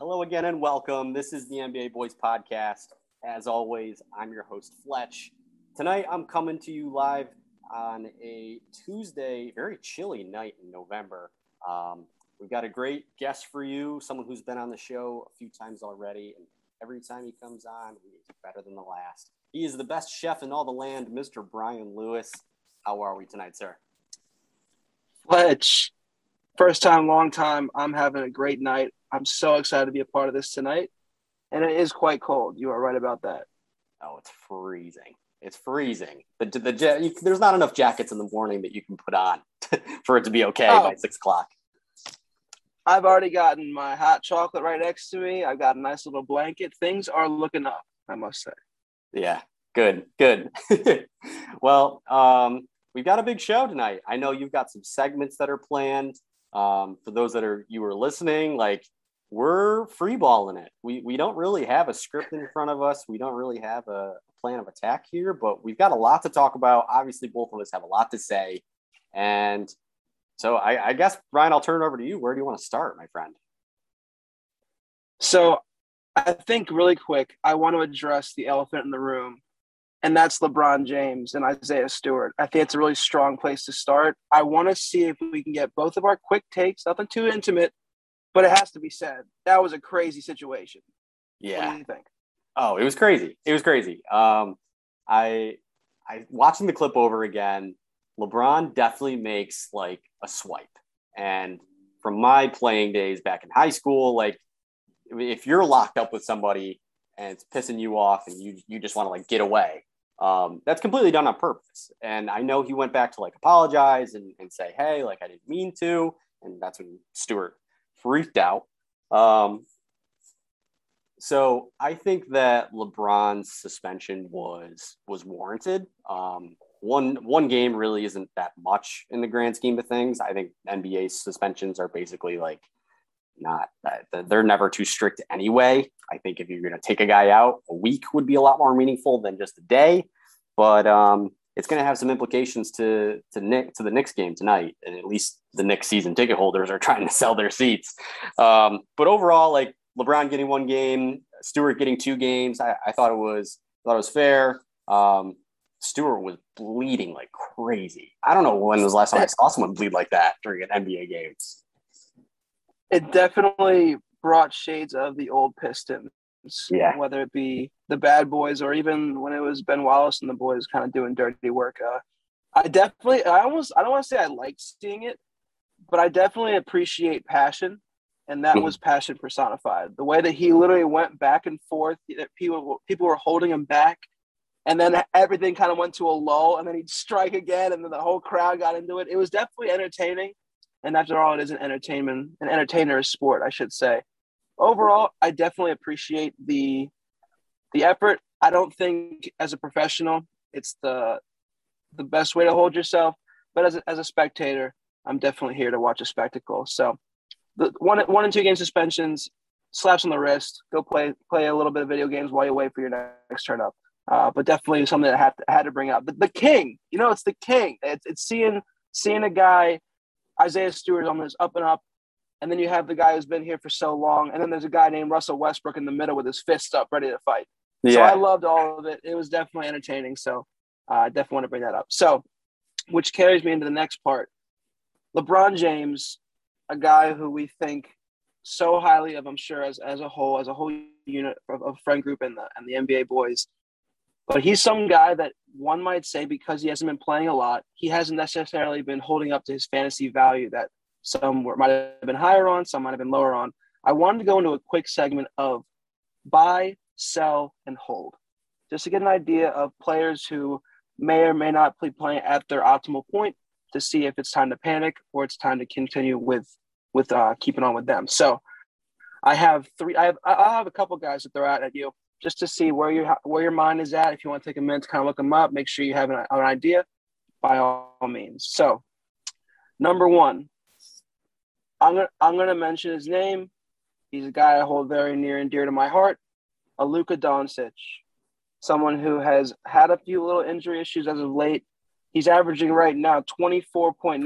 Hello again and welcome. This is the NBA Boys Podcast. As always, I'm your host, Fletch. Tonight, I'm coming to you live on a Tuesday, very chilly night in November. Um, we've got a great guest for you, someone who's been on the show a few times already, and every time he comes on, he's better than the last. He is the best chef in all the land, Mr. Brian Lewis. How are we tonight, sir? Fletch, first time, long time. I'm having a great night. I'm so excited to be a part of this tonight. And it is quite cold. You are right about that. Oh, it's freezing. It's freezing. The, the, the you, there's not enough jackets in the morning that you can put on for it to be okay oh. by six o'clock. I've already gotten my hot chocolate right next to me. I've got a nice little blanket. Things are looking up, I must say. Yeah, good, good. well, um, we've got a big show tonight. I know you've got some segments that are planned. Um, for those that are you were listening, like we're freeballing it. We we don't really have a script in front of us. We don't really have a plan of attack here, but we've got a lot to talk about. Obviously, both of us have a lot to say, and so I, I guess Brian, I'll turn it over to you. Where do you want to start, my friend? So I think really quick, I want to address the elephant in the room and that's LeBron James and Isaiah Stewart. I think it's a really strong place to start. I want to see if we can get both of our quick takes, nothing too intimate, but it has to be said. That was a crazy situation. Yeah. What do you think? Oh, it was crazy. It was crazy. Um, I, I watching the clip over again. LeBron definitely makes like a swipe, and from my playing days back in high school, like if you're locked up with somebody and it's pissing you off and you you just want to like get away um, that's completely done on purpose. And I know he went back to like apologize and, and say, hey, like I didn't mean to. And that's when Stewart freaked out. Um, so I think that LeBron's suspension was was warranted. Um, one one game really isn't that much in the grand scheme of things. I think NBA suspensions are basically like not they're never too strict anyway. I think if you're going to take a guy out, a week would be a lot more meaningful than just a day. But um, it's going to have some implications to to Nick to the Knicks game tonight, and at least the Knicks season ticket holders are trying to sell their seats. Um, but overall, like LeBron getting one game, Stewart getting two games, I, I thought it was thought it was fair. Um, Stewart was bleeding like crazy. I don't know when was the last time I saw someone bleed like that during an NBA game it definitely brought shades of the old Pistons. Yeah. Whether it be the bad boys or even when it was Ben Wallace and the boys kind of doing dirty work. Uh, I definitely, I almost, I don't want to say I liked seeing it, but I definitely appreciate passion. And that mm-hmm. was passion personified. The way that he literally went back and forth, that people, people were holding him back. And then everything kind of went to a lull, and then he'd strike again, and then the whole crowd got into it. It was definitely entertaining and after all, it is an entertainment, an entertainer sport, I should say. Overall, I definitely appreciate the the effort. I don't think as a professional, it's the the best way to hold yourself, but as a, as a spectator, I'm definitely here to watch a spectacle. So, the one one and two game suspensions, slaps on the wrist, go play play a little bit of video games while you wait for your next turn up. Uh, but definitely something that I had to, had to bring up. The, the king, you know, it's the king. It's, it's seeing seeing a guy Isaiah Stewart on this up and up. And then you have the guy who's been here for so long. And then there's a guy named Russell Westbrook in the middle with his fists up, ready to fight. Yeah. So I loved all of it. It was definitely entertaining. So uh, I definitely want to bring that up. So, which carries me into the next part. LeBron James, a guy who we think so highly of, I'm sure, as, as a whole, as a whole unit of, of friend group and the, and the NBA boys. But he's some guy that one might say because he hasn't been playing a lot, he hasn't necessarily been holding up to his fantasy value that some were, might have been higher on, some might have been lower on. I wanted to go into a quick segment of buy, sell, and hold, just to get an idea of players who may or may not be playing at their optimal point to see if it's time to panic or it's time to continue with with uh, keeping on with them. So I have three. I have I have a couple guys to throw out at you just to see where your where your mind is at. If you want to take a minute to kind of look them up, make sure you have an, an idea. By all means. So, number one, I'm gonna I'm gonna mention his name. He's a guy I hold very near and dear to my heart. A Luka Doncic, someone who has had a few little injury issues as of late. He's averaging right now 24.9,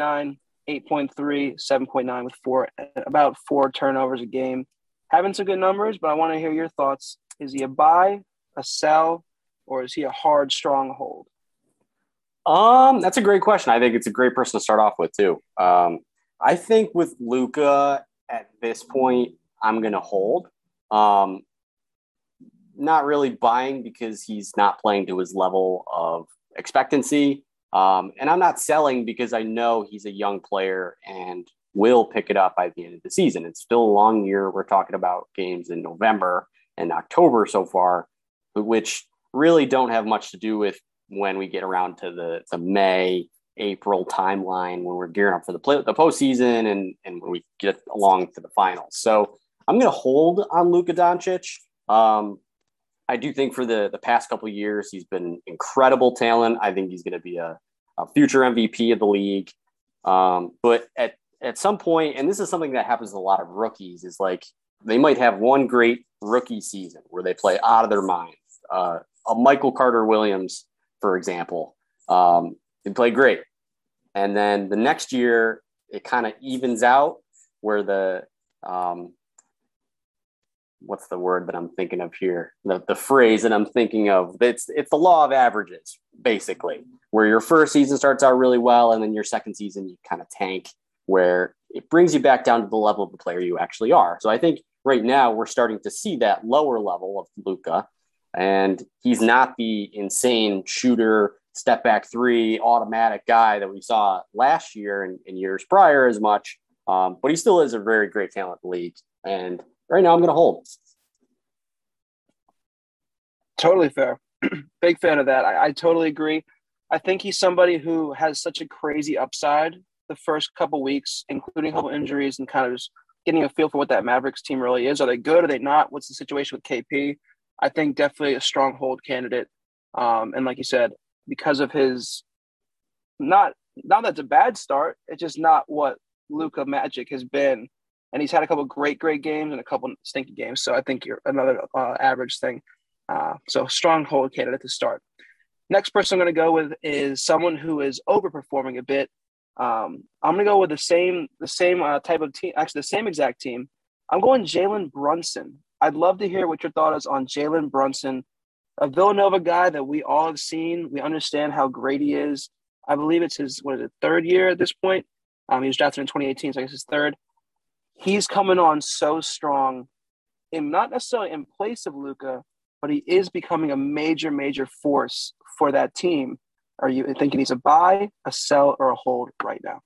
8.3, 7.9 with four about four turnovers a game. having some good numbers, but I want to hear your thoughts. Is he a buy, a sell, or is he a hard, stronghold? Um, that's a great question. I think it's a great person to start off with too. Um, I think with Luka at this point, I'm going to hold. Um, not really buying because he's not playing to his level of expectancy. Um, and I'm not selling because I know he's a young player and will pick it up by the end of the season. It's still a long year. We're talking about games in November and October so far, which really don't have much to do with when we get around to the, the May, April timeline when we're gearing up for the play, the postseason and, and when we get along to the finals. So I'm going to hold on Luka Doncic. Um, I do think for the the past couple years he's been incredible talent. I think he's going to be a, a, future MVP of the league. Um, but at at some point, and this is something that happens to a lot of rookies, is like they might have one great rookie season where they play out of their mind. Uh, a Michael Carter Williams, for example, um, they play great, and then the next year it kind of evens out where the um, what's the word that I'm thinking of here? The, the phrase that I'm thinking of. It's it's the law of averages, basically, where your first season starts out really well, and then your second season you kind of tank, where it brings you back down to the level of the player you actually are. So I think right now we're starting to see that lower level of Luka, and he's not the insane shooter, step back three, automatic guy that we saw last year and, and years prior as much. Um, but he still is a very great talent league. And right now I'm going to hold. Totally fair. Big fan of that. I, I, totally agree. I think he's somebody who has such a crazy upside the first couple weeks, including couple injuries and kind of just getting a feel for what that Mavericks team really is. Are they good? Are they not? What's the situation with KP? I think definitely a stronghold candidate. Um, and like you said, because of his not not that's a bad start, it's just not what Luka Magic has been and he's had a couple great, great games and a couple stinky games. So I think you're another uh, average thing. Uh, so stronghold candidate to start. Next person I'm going to go with is someone who is overperforming a bit. Um, I'm going to go with the same, the same uh, type of team, actually the same exact team. I'm going Jalen Brunson. I'd love to hear what your thought is on Jalen Brunson, a Villanova guy that we all have seen. We understand how great he is. I believe it's his what is it third year at this point. Um, he was drafted in 2018, so I guess his third he's coming on so strong, in not necessarily in place of Luka, but he is becoming a major, major force for that team. Are you thinking he's a buy, a sell, or a hold right now?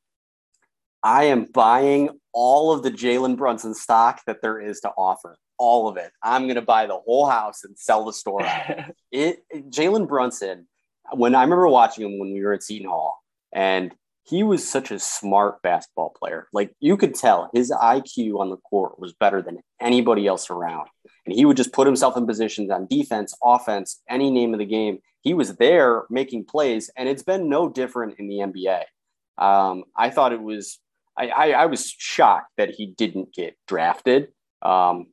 I am buying all of the Jalen Brunson stock that there is to offer. All of it. I'm going to buy the whole house and sell the store. it, Jalen Brunson. When I remember watching him when we were at Seton Hall, and he was such a smart basketball player. Like you could tell his IQ on the court was better than anybody else around. And he would just put himself in positions on defense, offense, any name of the game. He was there making plays, and it's been no different in the NBA. Um, I thought it was, I, I, I, was shocked that he didn't get drafted. Um,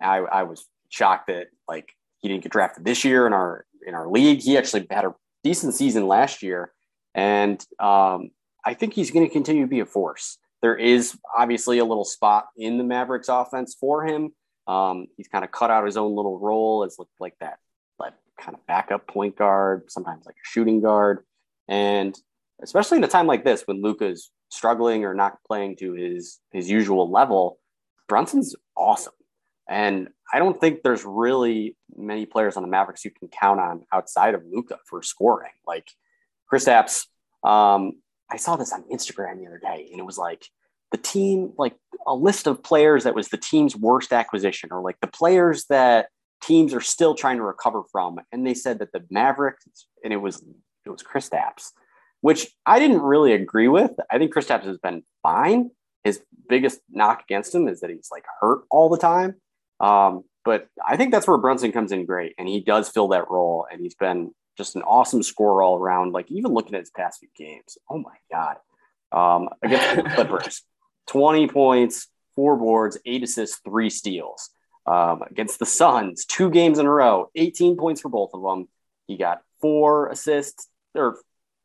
I, I was shocked that like he didn't get drafted this year in our in our league. He actually had a decent season last year, and um, I think he's going to continue to be a force. There is obviously a little spot in the Mavericks offense for him. Um, he's kind of cut out his own little role as like that, like kind of backup point guard, sometimes like a shooting guard. And especially in a time like this when Luka's struggling or not playing to his his usual level, Brunson's awesome. And I don't think there's really many players on the Mavericks you can count on outside of Luka for scoring. Like Kristaps, um, I saw this on Instagram the other day, and it was like the team, like a list of players that was the team's worst acquisition, or like the players that teams are still trying to recover from. And they said that the Mavericks, and it was it was Kristaps, which I didn't really agree with. I think Kristaps has been fine. His biggest knock against him is that he's like hurt all the time. Um, but I think that's where Brunson comes in great, and he does fill that role, and he's been just an awesome scorer all around. Like even looking at his past few games, oh my god! Um, against the Clippers, twenty points, four boards, eight assists, three steals. Um, against the Suns, two games in a row, eighteen points for both of them. He got four assists or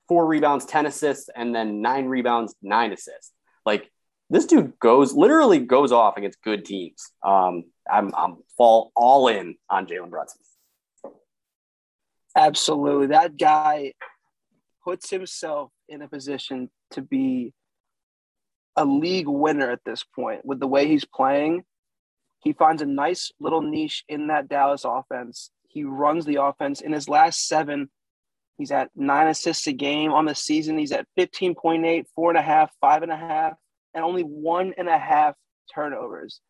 four rebounds, ten assists, and then nine rebounds, nine assists. Like this dude goes literally goes off against good teams. Um, I'm I'm fall all in on Jalen Brunson. Absolutely, that guy puts himself in a position to be a league winner at this point with the way he's playing. He finds a nice little niche in that Dallas offense. He runs the offense. In his last seven, he's at nine assists a game. On the season, he's at 15.8, four and a half, five and a half, and only one and a half turnovers.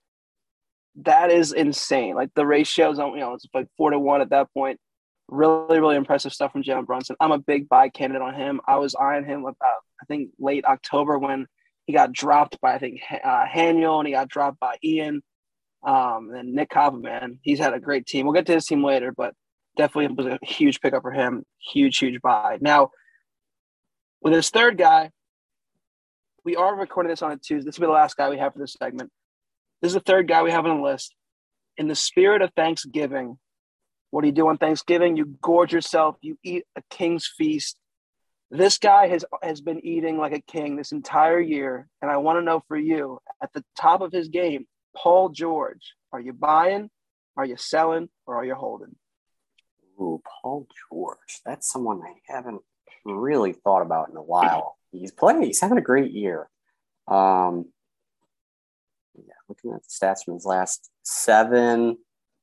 That is insane. Like the ratios, you know, it's like four to one at that point. Really, really impressive stuff from Jalen Brunson. I'm a big buy candidate on him. I was eyeing him about, I think, late October when he got dropped by, I think, uh, Haniel and he got dropped by Ian. Um, and Nick Cobb, he's had a great team. We'll get to his team later, but definitely was a huge pickup for him. Huge, huge buy. Now, with his third guy, we are recording this on a Tuesday. This will be the last guy we have for this segment. This is the third guy we have on the list. In the spirit of Thanksgiving, what do you do on Thanksgiving? You gorge yourself, you eat a king's feast. This guy has has been eating like a king this entire year, and I want to know for you, at the top of his game, Paul George, are you buying, are you selling, or are you holding? Ooh, Paul George. That's someone I haven't really thought about in a while. He's playing. He's having a great year. Um, yeah, looking at the stats from his last seven,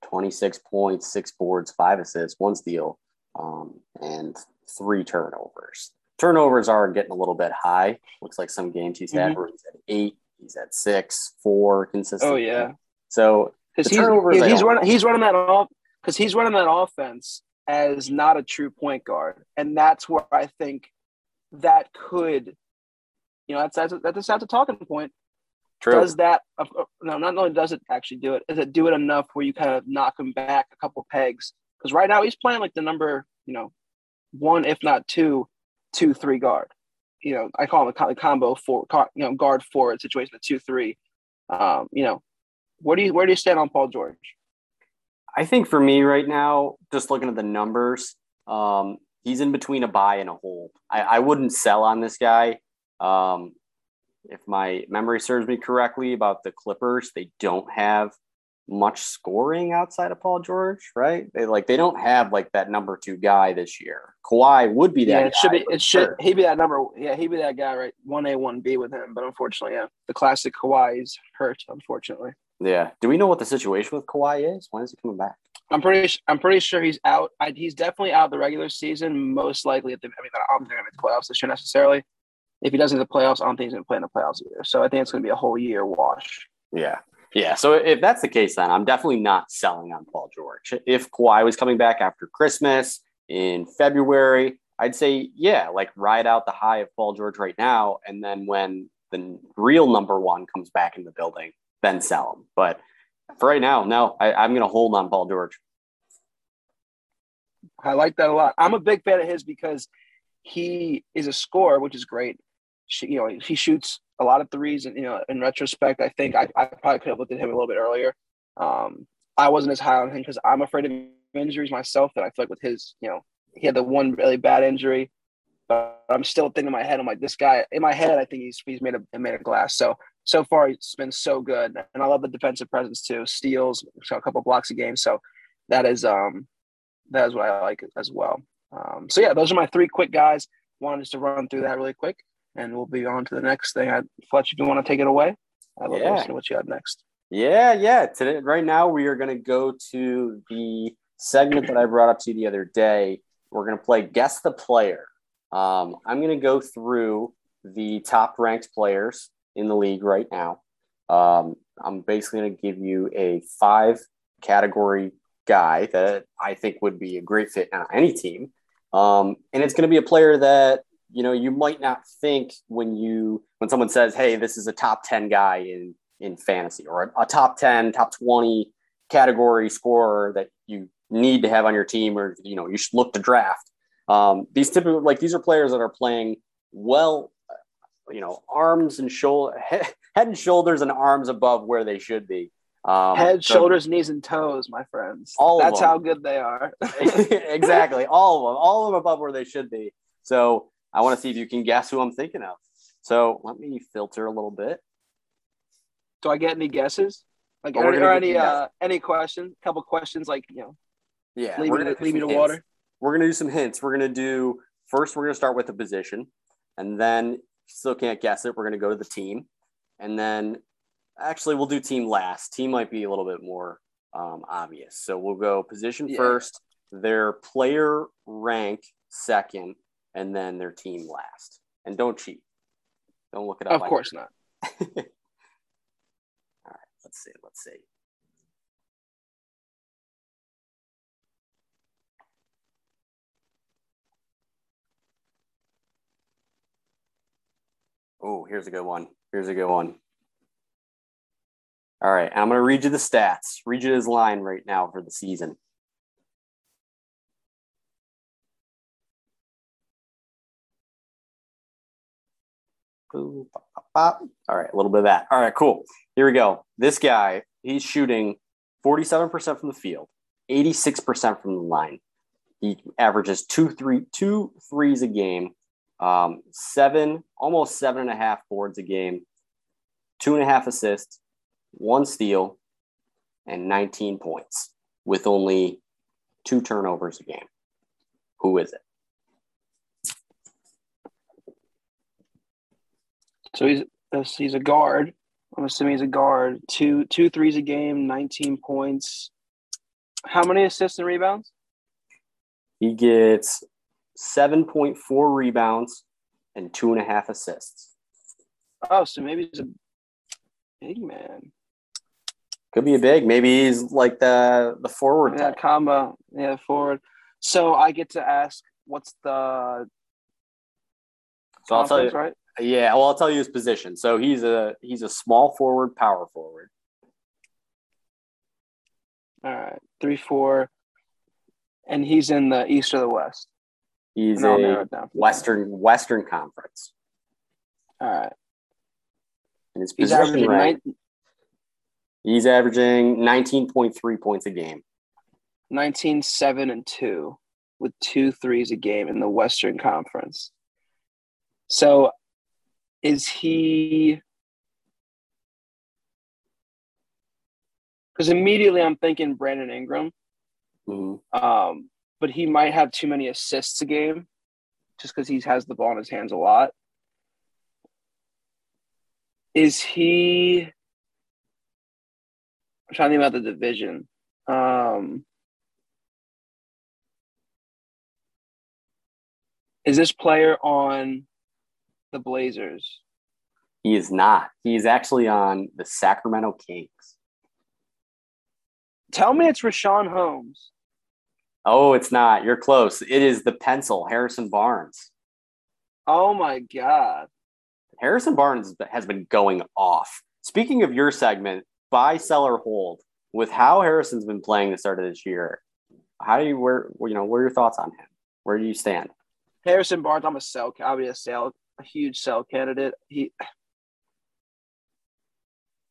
26 points, six boards, five assists, one steal, um, and three turnovers. Turnovers are getting a little bit high. Looks like some games he's had mm-hmm. where he's at eight, he's at six, four consistent. Oh yeah. So because he's, he's running he's running that off because he's running that offense as not a true point guard, and that's where I think that could, you know, that's that's that's that's a talking point. True. Does that no? Not only does it actually do it, does it do it enough where you kind of knock him back a couple pegs? Because right now he's playing like the number, you know, one if not two, two three guard. You know, I call him a combo for you know guard forward situation, the two three. Um, you know, where do you where do you stand on Paul George? I think for me right now, just looking at the numbers, um, he's in between a buy and a hold. I, I wouldn't sell on this guy. Um, if my memory serves me correctly about the Clippers, they don't have much scoring outside of Paul George, right? They like they don't have like that number two guy this year. Kawhi would be that. Yeah, it should be. It should. Sure. He be that number. Yeah, he'd be that guy, right? One A, one B with him. But unfortunately, yeah, the classic Kawhi is hurt. Unfortunately. Yeah. Do we know what the situation with Kawhi is? When is he coming back? I'm pretty. I'm pretty sure he's out. I, he's definitely out the regular season. Most likely at the. I mean, I don't think to the playoffs this year necessarily if he doesn't get the playoffs, I don't think he's going to play in the playoffs either. So I think it's going to be a whole year wash. Yeah. Yeah. So if that's the case, then I'm definitely not selling on Paul George. If Kawhi was coming back after Christmas in February, I'd say, yeah, like ride out the high of Paul George right now. And then when the real number one comes back in the building, then sell him. But for right now, no, I, I'm going to hold on Paul George. I like that a lot. I'm a big fan of his because he is a scorer, which is great you know, he shoots a lot of threes. And, you know, in retrospect, I think I, I probably could have looked at him a little bit earlier. Um, I wasn't as high on him because I'm afraid of injuries myself. That I feel like with his, you know, he had the one really bad injury, but I'm still thinking in my head, I'm like, this guy in my head, I think he's, he's made a, made of glass. So, so far he's been so good. And I love the defensive presence too. Steals, a couple blocks a game. So that is, um, that is what I like as well. Um, so yeah, those are my three quick guys. Wanted to run through that really quick and we'll be on to the next thing. I, Fletch, if you want to take it away, I'd love yeah. to listen to what you have next. Yeah, yeah. Today, right now, we are going to go to the segment that I brought up to you the other day. We're going to play Guess the Player. Um, I'm going to go through the top ranked players in the league right now. Um, I'm basically going to give you a five category guy that I think would be a great fit on any team. Um, and it's going to be a player that you know you might not think when you when someone says hey this is a top 10 guy in in fantasy or a, a top 10 top 20 category scorer that you need to have on your team or you know you should look to draft. Um, these typically like these are players that are playing well you know arms and shoulder head, head and shoulders and arms above where they should be. Um, head so, shoulders knees and toes my friends. All that's how good they are. Exactly. All of them. All of them above where they should be. So I want to see if you can guess who I'm thinking of. So let me filter a little bit. Do I get any guesses? Like But we're or, gonna or get any uh any questions? Couple questions like you know Yeah, leave me gonna to, do leave me to some water. We're gonna do some hints. We're gonna do first. We're gonna start with the position, and then still can't guess it. We're gonna go to the team, and then actually we'll do team last. Team might be a little bit more um, obvious. So we'll go position Yeah. first, their player rank second, and then their team last. And don't cheat. Don't look it up. Of on course not. All right, let's see. Let's see. Oh, here's a good one. Here's a good one. All right, I'm going to read you the stats. Read you his line right now for the season. Boop, bop, bop, bop. All right, a little bit of that. All right, cool. Here we go. This guy, he's shooting 47% from the field, 86% from the line. He averages two three two threes a game, um, seven, almost seven and a half boards a game, two and a half assists, one steal, and 19 points with only two turnovers a game. Who is it? So he's he's a guard. I'm assuming he's a guard. Two two threes a game, 19 points. How many assists and rebounds? He gets 7.4 rebounds and two and a half assists. Oh, so maybe he's a big man. Could be a big. Maybe he's like the the forward Yeah, type. combo. Yeah, forward. So I get to ask, what's the So I'll tell you. right? Yeah, well, I'll tell you his position. So he's a he's a small forward, power forward. All right, three, four, and he's in the East or the West. He's And I'll a. Western Western Conference. All right, And his he's position rank, nine, he's averaging 19.3 points a game. 19, 7, and two, with two threes a game in the Western Conference. So, is he? Because immediately I'm thinking Brandon Ingram. Mhm. Um, but he might have too many assists a game just because he has the ball in his hands a lot. Is he? I'm trying to think about the division. Um, is this player on the Blazers? He is not. He is actually on the Sacramento Kings. Tell me it's Richaun Holmes. Oh, it's not. You're close. It is the pencil, Harrison Barnes. Oh my God. Harrison Barnes has been going off. Speaking of your segment, buy, sell, or hold. With how Harrison's been playing the start of this year, how do you where you know what are your thoughts on him? Where do you stand? Harrison Barnes, I'm a sell. I'll be a sell, a huge sell candidate. He,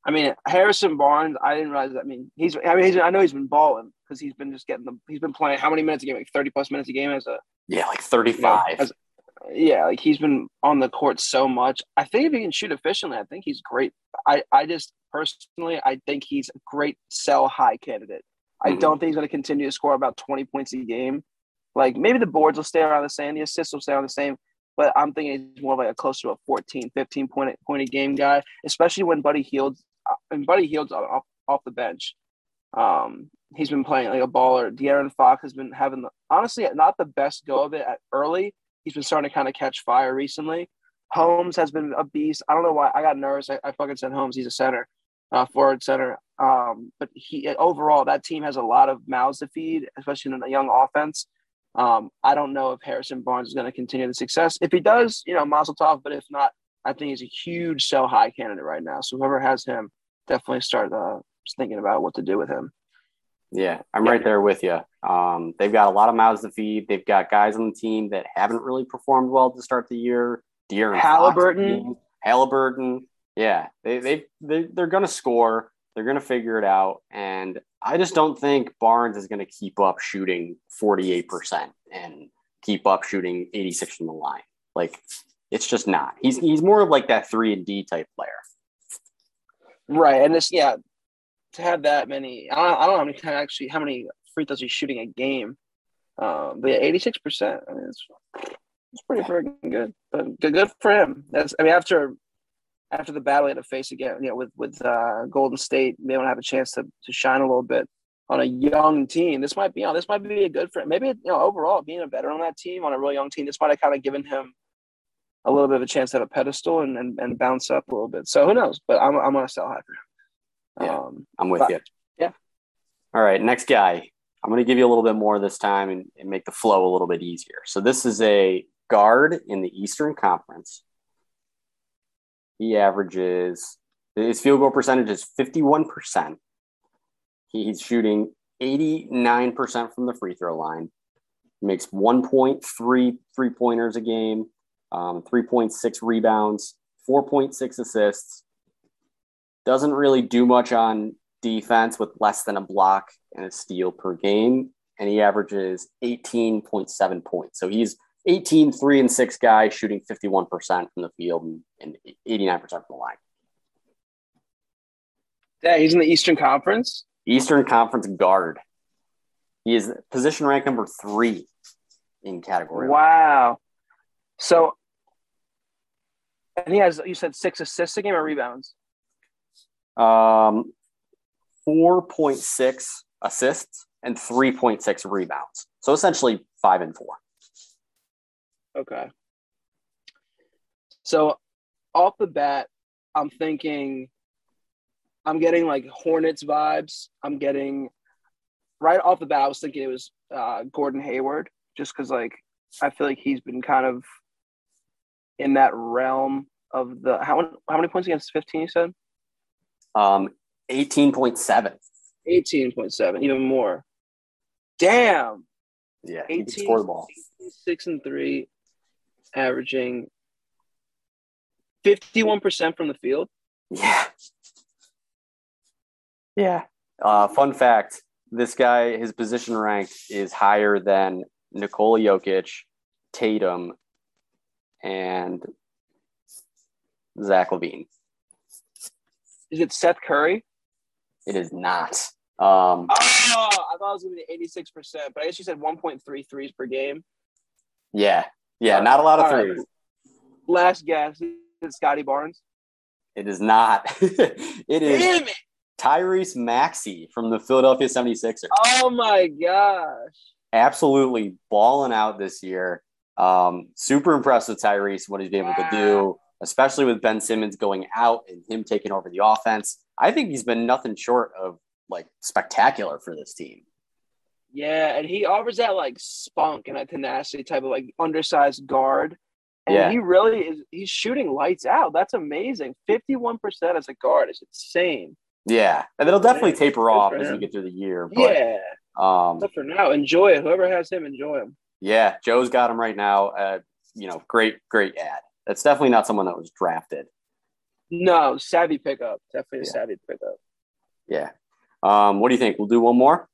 I mean, Harrison Barnes. I didn't realize. That, I mean, he's. I mean, he's, I know he's been balling because he's been just getting the. He's been playing how many minutes a game? Like thirty plus minutes a game as a. Yeah, like you know, 35. yeah, like he's been on the court so much. I think if he can shoot efficiently, I think he's great. I, I just personally, I think he's a great sell high candidate. I Mhm. don't think he's going to continue to score about 20 points a game. Like maybe the boards will stay around the same, the assists will stay around the same, but I'm thinking he's more like a close to a 14, 15 point, point a game guy, especially when Buddy Hield's and Buddy Hield's off, off the bench. Um, he's been playing like a baller. De'Aaron Fox has been having the honestly not the best go of it at early. He's been starting to kind of catch fire recently. Holmes has been a beast. I don't know why I got nervous. I, I fucking said Holmes. He's a center, uh, forward center. Um, but he overall that team has a lot of mouths to feed, especially in a young offense. Um, I don't know if Harrison Barnes is going to continue the success. If he does, you know, Mazel Tov. But if not, I think he's a huge sell high candidate right now. So whoever has him, definitely start uh, thinking about what to do with him. Yeah, I'm Yeah. right there with you. Um, they've got a lot of mouths to feed. They've got guys on the team that haven't really performed well to start the year. Fox, Halliburton. Halliburton. Yeah, they they they they're going to score. They're going to figure it out, and I just don't think Barnes is going to keep up shooting 48 percent and keep up shooting 86 from the line. Like it's just not. He's he's more of like that three and D type player. Right, and this yeah, to have that many. I don't, I don't know how many times actually how many free throws he's shooting a game. Um, but yeah, eighty six percent. I mean, it's it's pretty freaking good. But good, good for him. That's I mean after after the battle he had to face again, you know, with with uh, Golden State, they don't have a chance to to shine a little bit on a young team. This might be, you know, this might be a good for him. Maybe you know overall being a veteran on that team on a real young team, this might have kind of given him a little bit of a chance to have a pedestal and, and, and bounce up a little bit. So who knows? But I'm I'm gonna sell high for him. Yeah, um, I'm with but, you. Yeah. All right, next guy. I'm going to give you a little bit more this time and, and make the flow a little bit easier. So this is a guard in the Eastern Conference. He averages his field goal percentage is 51%. He's shooting 89% from the free throw line. Makes 1.3 three pointers a game, um, 3.6 rebounds, 4.6 assists. Doesn't really do much on defense with less than a block and a steal per game. And he averages 18.7 points. So he's 18, 3 and 6 guy shooting 51% from the field and, and 89% from the line. Yeah, he's in the Eastern Conference. Eastern Conference guard. He is position rank number three in category. Wow. So, and he has, you said six assists a game or rebounds? Um, 4.6 assists and 3.6 rebounds. So essentially five and four. Okay. So off the bat, I'm thinking I'm getting like Hornets vibes. I'm getting right off the bat, I was thinking it was uh, Gordon Hayward, just because like I feel like he's been kind of in that realm of the how many how many points against 15 you said? Um 18.7. 18.7, even more. Damn. Yeah, 18, score the ball. Six and three, averaging 51% from the field. Yeah. Yeah. Uh, fun fact this guy, his position rank is higher than Nikola Jokic, Tatum, and Zach LaVine. Is it Seth Curry? It is not. Um, oh, I thought it was going to be 86%, but I guess you said 1.3 threes per game. Yeah. Yeah, not a lot of threes. Right. Last guess is Scottie Barnes? It is not. it is Damn it. Tyrese Maxey from the Philadelphia 76ers. Oh my gosh. Absolutely balling out this year. Um, super impressed with Tyrese, what he's been able wow. to do, especially with Ben Simmons going out and him taking over the offense. I think he's been nothing short of like spectacular for this team. Yeah, and he offers that like spunk and that tenacity type of like undersized guard. And yeah. he really is he's shooting lights out. That's amazing. 51% as a guard is insane. Yeah, and it'll definitely taper off as we get through the year. But, yeah, um, but for now, enjoy it. Whoever has him, enjoy him. Yeah, Joe's got him right now. Uh, you know, great, great ad. That's definitely not someone that was drafted. No, savvy pickup. Definitely a savvy pickup. Yeah. Um, what do you think? We'll do one more.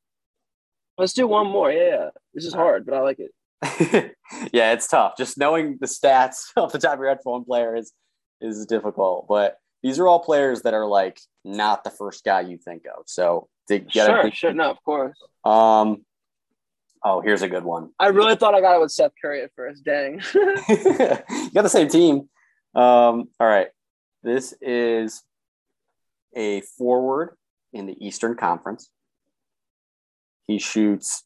Let's do one more. Yeah, this is hard, but I like it. yeah, it's tough. Just knowing the stats off the top of your head for one player is is difficult. But these are all players that are like not the first guy you think of. So to get sure, sure, no, of course. Um, oh, here's a good one. I really thought I got it with Seth Curry at first. Dang, you got the same team. Um, all right, this is a forward in the Eastern Conference. He shoots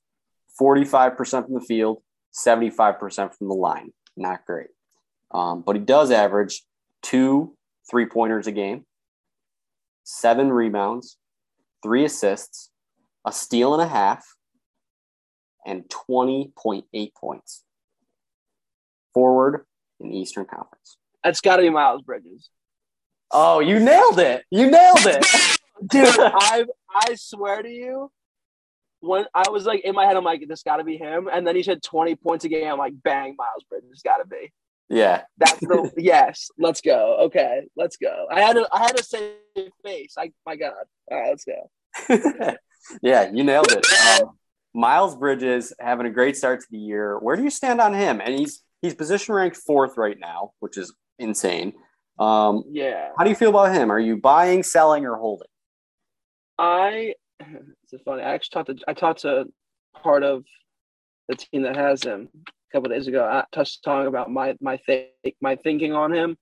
45% from the field, 75% from the line. Not great. Um, but he does average two three pointers a game, seven rebounds, three assists, a steal and a half, and 20.8 points. Forward in the Eastern Conference. That's got to be Miles Bridges. Oh, you nailed it. You nailed it. Dude, I I swear to you, when I was like in my head, I'm like, this got to be him. And then he said 20 points a game. I'm like, bang, Miles Bridges got to be. Yeah. That's the yes. Let's go. Okay, let's go. I had to I had a safe face. I my God. All right, let's go. yeah, you nailed it. Um, Miles Bridges having a great start to the year. Where do you stand on him? And he's he's position ranked fourth right now, which is insane. Um, yeah. How do you feel about him? Are you buying, selling, or holding? I it's funny. I actually talked to I talked to part of the team that has him a couple days ago. I touched talking about my my th- my thinking on him.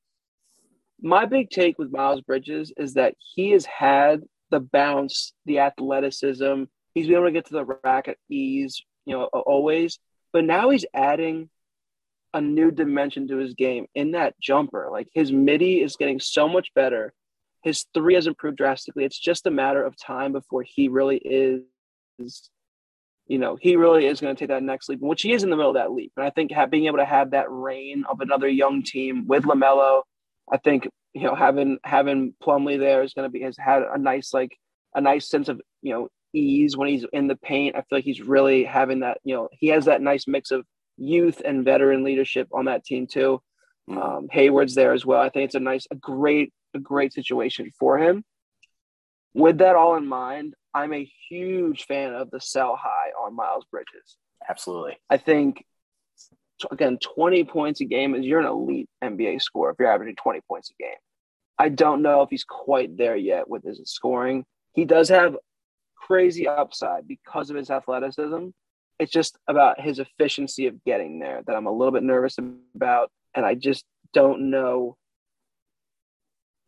My big take with Miles Bridges is that he has had the bounce, the athleticism. He's been able to get to the rack at ease, you know, always. But now he's adding a new dimension to his game in that jumper. Like his midi is getting so much better. His three has improved drastically. It's just a matter of time before he really is, you know, he really is going to take that next leap, which he is in the middle of that leap. And I think being able to have that reign of another young team with LaMelo, I think you know having having Plumlee there is going to be has had a nice like a nice sense of you know ease when he's in the paint. I feel like he's really having that you know he has that nice mix of youth and veteran leadership on that team too. Mm-hmm. Um, Hayward's there as well. I think it's a nice, a great, a great situation for him. With that all in mind, I'm a huge fan of the sell high on Miles Bridges. Absolutely. I think again, 20 points a game is you're an elite NBA scorer if you're averaging 20 points a game. I don't know if he's quite there yet with his scoring. He does have crazy upside because of his athleticism, it's just about his efficiency of getting there that I'm a little bit nervous about, and I just don't know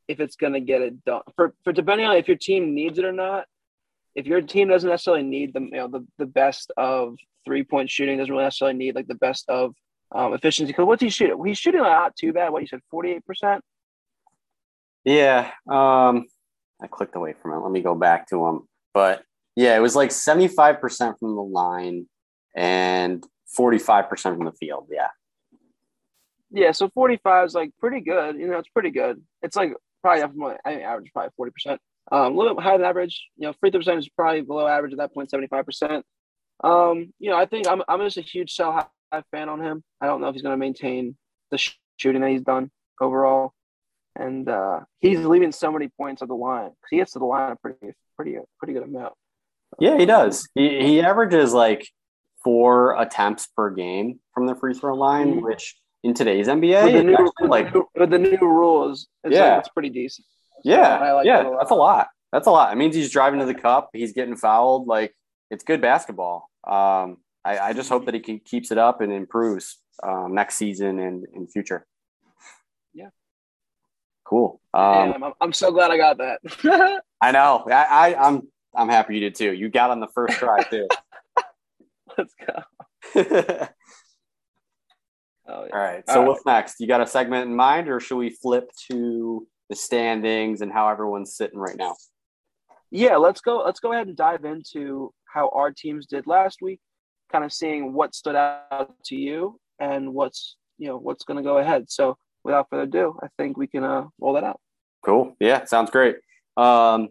if it's going to get it done. For for depending on if your team needs it or not. If your team doesn't necessarily need the you know the, the best of three point shooting, doesn't really necessarily need like the best of um, efficiency. Because what's he shooting? He's shooting not too bad. What you said, forty eight percent. Yeah, um, I clicked away from it. Let me go back to him. But yeah, it was like seventy five percent from the line, and 45% from the field. Yeah. Yeah. So 45 is like pretty good. You know, it's pretty good. It's like probably up my, I think average probably 40%. Um, a little bit higher than average. You know, free throw percentage is probably below average at that point, 75%. Um, you know, I think I'm, I'm just a huge sell high fan on him. I don't know if he's going to maintain the sh- shooting that he's done overall. And uh, he's leaving so many points on the line because he gets to the line a pretty, pretty, pretty good amount. Yeah, he does. He, he averages like four attempts per game from the free throw line, mm-hmm. which in today's NBA, with the new, actually, like with the new rules, it's yeah, like, it's pretty decent. Yeah, like yeah, that a that's a lot. That's a lot. It means he's driving to the cup. He's getting fouled. Like it's good basketball. Um, I, I just hope that he can, keeps it up and improves um, next season and in future. Yeah. Cool. Um, Damn, I'm, I'm so glad I got that. I know. I, I I'm I'm happy you did too. You got on the first try too. Let's go. oh, yeah. All right. So All what's right. next? You got a segment in mind, or should we flip to the standings and how everyone's sitting right now? Yeah, let's go. Let's go ahead and dive into how our teams did last week. Kind of seeing what stood out to you and what's you know what's going to go ahead. So without further ado, I think we can uh, roll that out. Cool. Yeah, sounds great. Um,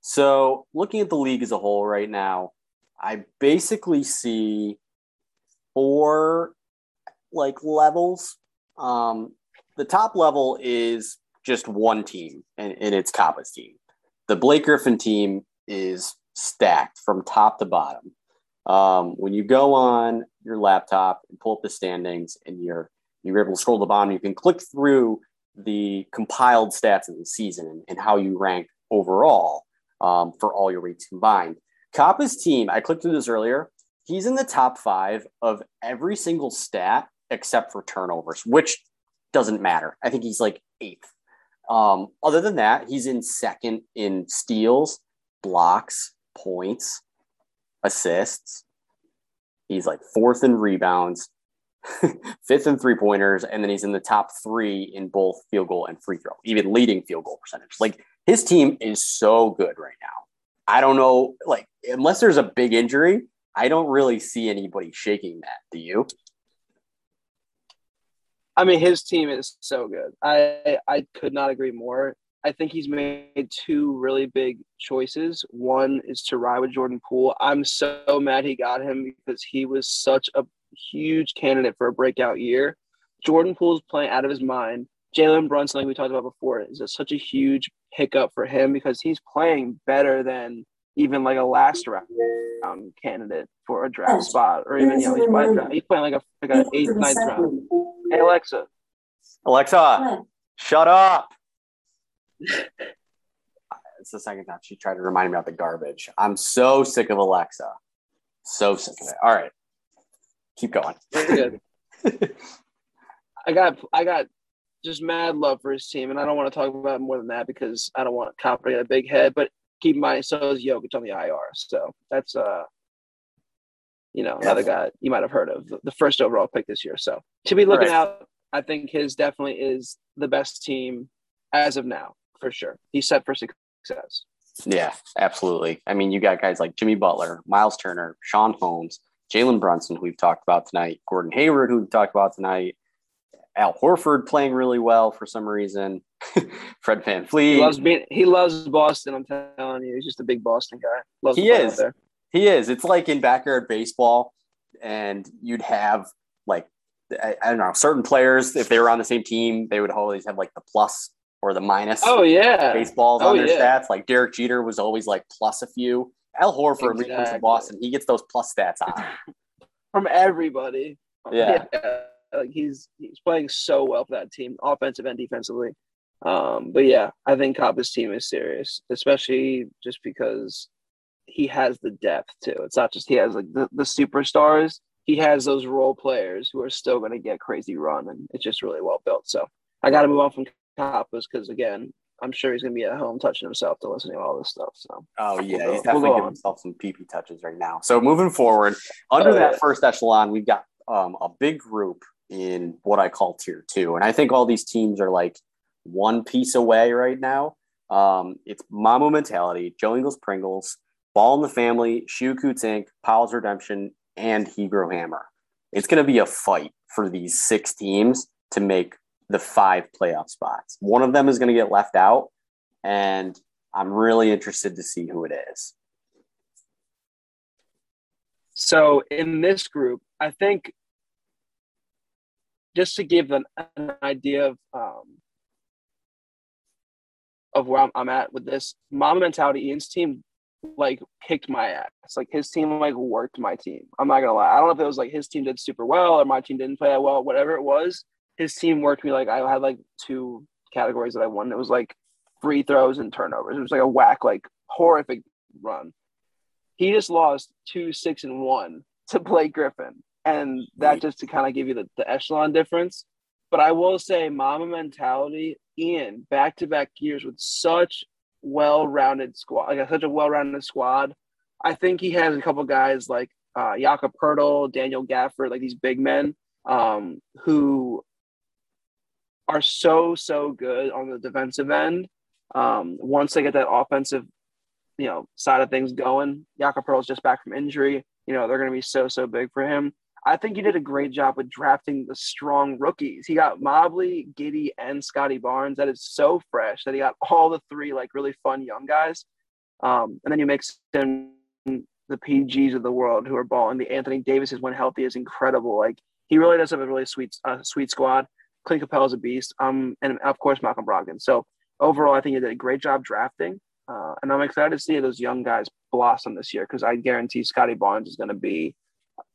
so looking at the league as a whole right now, I basically see four like levels. Um, the top level is just one team, and, and it's Kappa's team. The Blake Griffin team is stacked from top to bottom. Um, when you go on your laptop and pull up the standings, and you're you're able to scroll to the bottom, you can click through the compiled stats of the season and, and how you rank overall um, for all your rates combined. Kappa's team, I clicked through this earlier. He's in the top five of every single stat except for turnovers, which doesn't matter. I think he's like eighth. Um, other than that, he's in second in steals, blocks, points, assists. He's like fourth in rebounds, fifth in three pointers, and then he's in the top three in both field goal and free throw, even leading field goal percentage. Like his team is so good right now. I don't know, like, unless there's a big injury, I don't really see anybody shaking that. Do you? I mean, his team is so good. I I could not agree more. I think he's made two really big choices. One is to ride with Jordan Poole. I'm so mad he got him because he was such a huge candidate for a breakout year. Jordan Poole's playing out of his mind. Jalen Brunson, like we talked about before, is such a huge hiccup for him because he's playing better than even like a last round um, candidate for a draft spot, or even you know he's playing, he's playing like a like an eighth, ninth round. Hey Alexa, Alexa, shut up. It's the second time she tried to remind me about the garbage. I'm so sick of Alexa. So sick of it. All right. Keep going. Very good. I got I got just mad love for his team, and I don't want to talk about more than that because I don't want Copp to get a big head. But keep in mind, so is Jokic on the IR, so that's uh, you know, another guy you might have heard of, the first overall pick this year. So to be looking right. out, I think his definitely is the best team as of now for sure. He's set for success. Yeah, absolutely. I mean, you got guys like Jimmy Butler, Miles Turner, Richaun Holmes, Jalen Brunson, who we've talked about tonight, Gordon Hayward, who we've talked about tonight, Al Horford playing really well for some reason. Fred VanVleet. He loves being he loves Boston, I'm telling you. He's just a big Boston guy. Loves he is. He is. It's like in backyard baseball, and you'd have like I, I, don't know, certain players, if they were on the same team, they would always have like the plus or the minus. Oh yeah. Baseballs oh, on their yeah. stats. Like Derek Jeter was always like plus a few. Al Horford, exactly. when he comes to Boston, he gets those plus stats on. From everybody. Yeah. yeah like he's he's playing so well for that team, offensive and defensively. Um, but yeah, I think Koppa's team is serious, especially just because he has the depth too. It's not just he has like the, the superstars, he has those role players who are still going to get crazy run, and it's just really well built. So I got to move on from Koppa's because again, I'm sure he's going to be at home touching himself to listening to all this stuff. So oh yeah, we'll he's definitely we'll giving himself some PP touches right now. So moving forward, under oh, that yeah. first echelon, we've got um, a big group in what I call tier two. And I think all these teams are like one piece away right now. Um, it's Mamba Mentality, Joe Ingles Pringles, Ball in the Family, Coots Inc., Powell's Redemption, and Hebrew Hammer. It's going to be a fight for these six teams to make the five playoff spots. One of them is going to get left out, and I'm really interested to see who it is. So in this group, I think just to give an, an idea of um, of where I'm, I'm, at with this Mamba mentality, Ian's team like kicked my ass. Like his team like worked my team. I'm not gonna lie. I don't know if it was like his team did super well or my team didn't play that well. Whatever it was, his team worked me. Like I had like two categories that I won. It was like free throws and turnovers. It was like a whack, like horrific run. He just lost two, six, and one to Blake Griffin and that just to kind of give you the, the echelon difference. But I will say, Mamba mentality, Ian, back to back years with such well rounded squad, like such a well rounded squad. I think he has a couple guys like uh, Jakob Daniel Gafford, like these big men um, who are so so good on the defensive end. Um, once they get that offensive, you know, side of things going, Jakob Poeltl's just back from injury. You know, they're going to be so so big for him. I think he did a great job with drafting the strong rookies. He got Mobley, Giddey, and Scottie Barnes. That is so fresh that he got all the three like really fun young guys. Um, and then you mix in the PGs of the world who are balling. The Anthony Davis is when healthy is incredible. Like he really does have a really sweet, uh, sweet squad. Clint Capela is a beast. Um, and of course Malcolm Brogdon. So overall, I think he did a great job drafting. Uh, and I'm excited to see those young guys blossom this year because I guarantee Scottie Barnes is going to be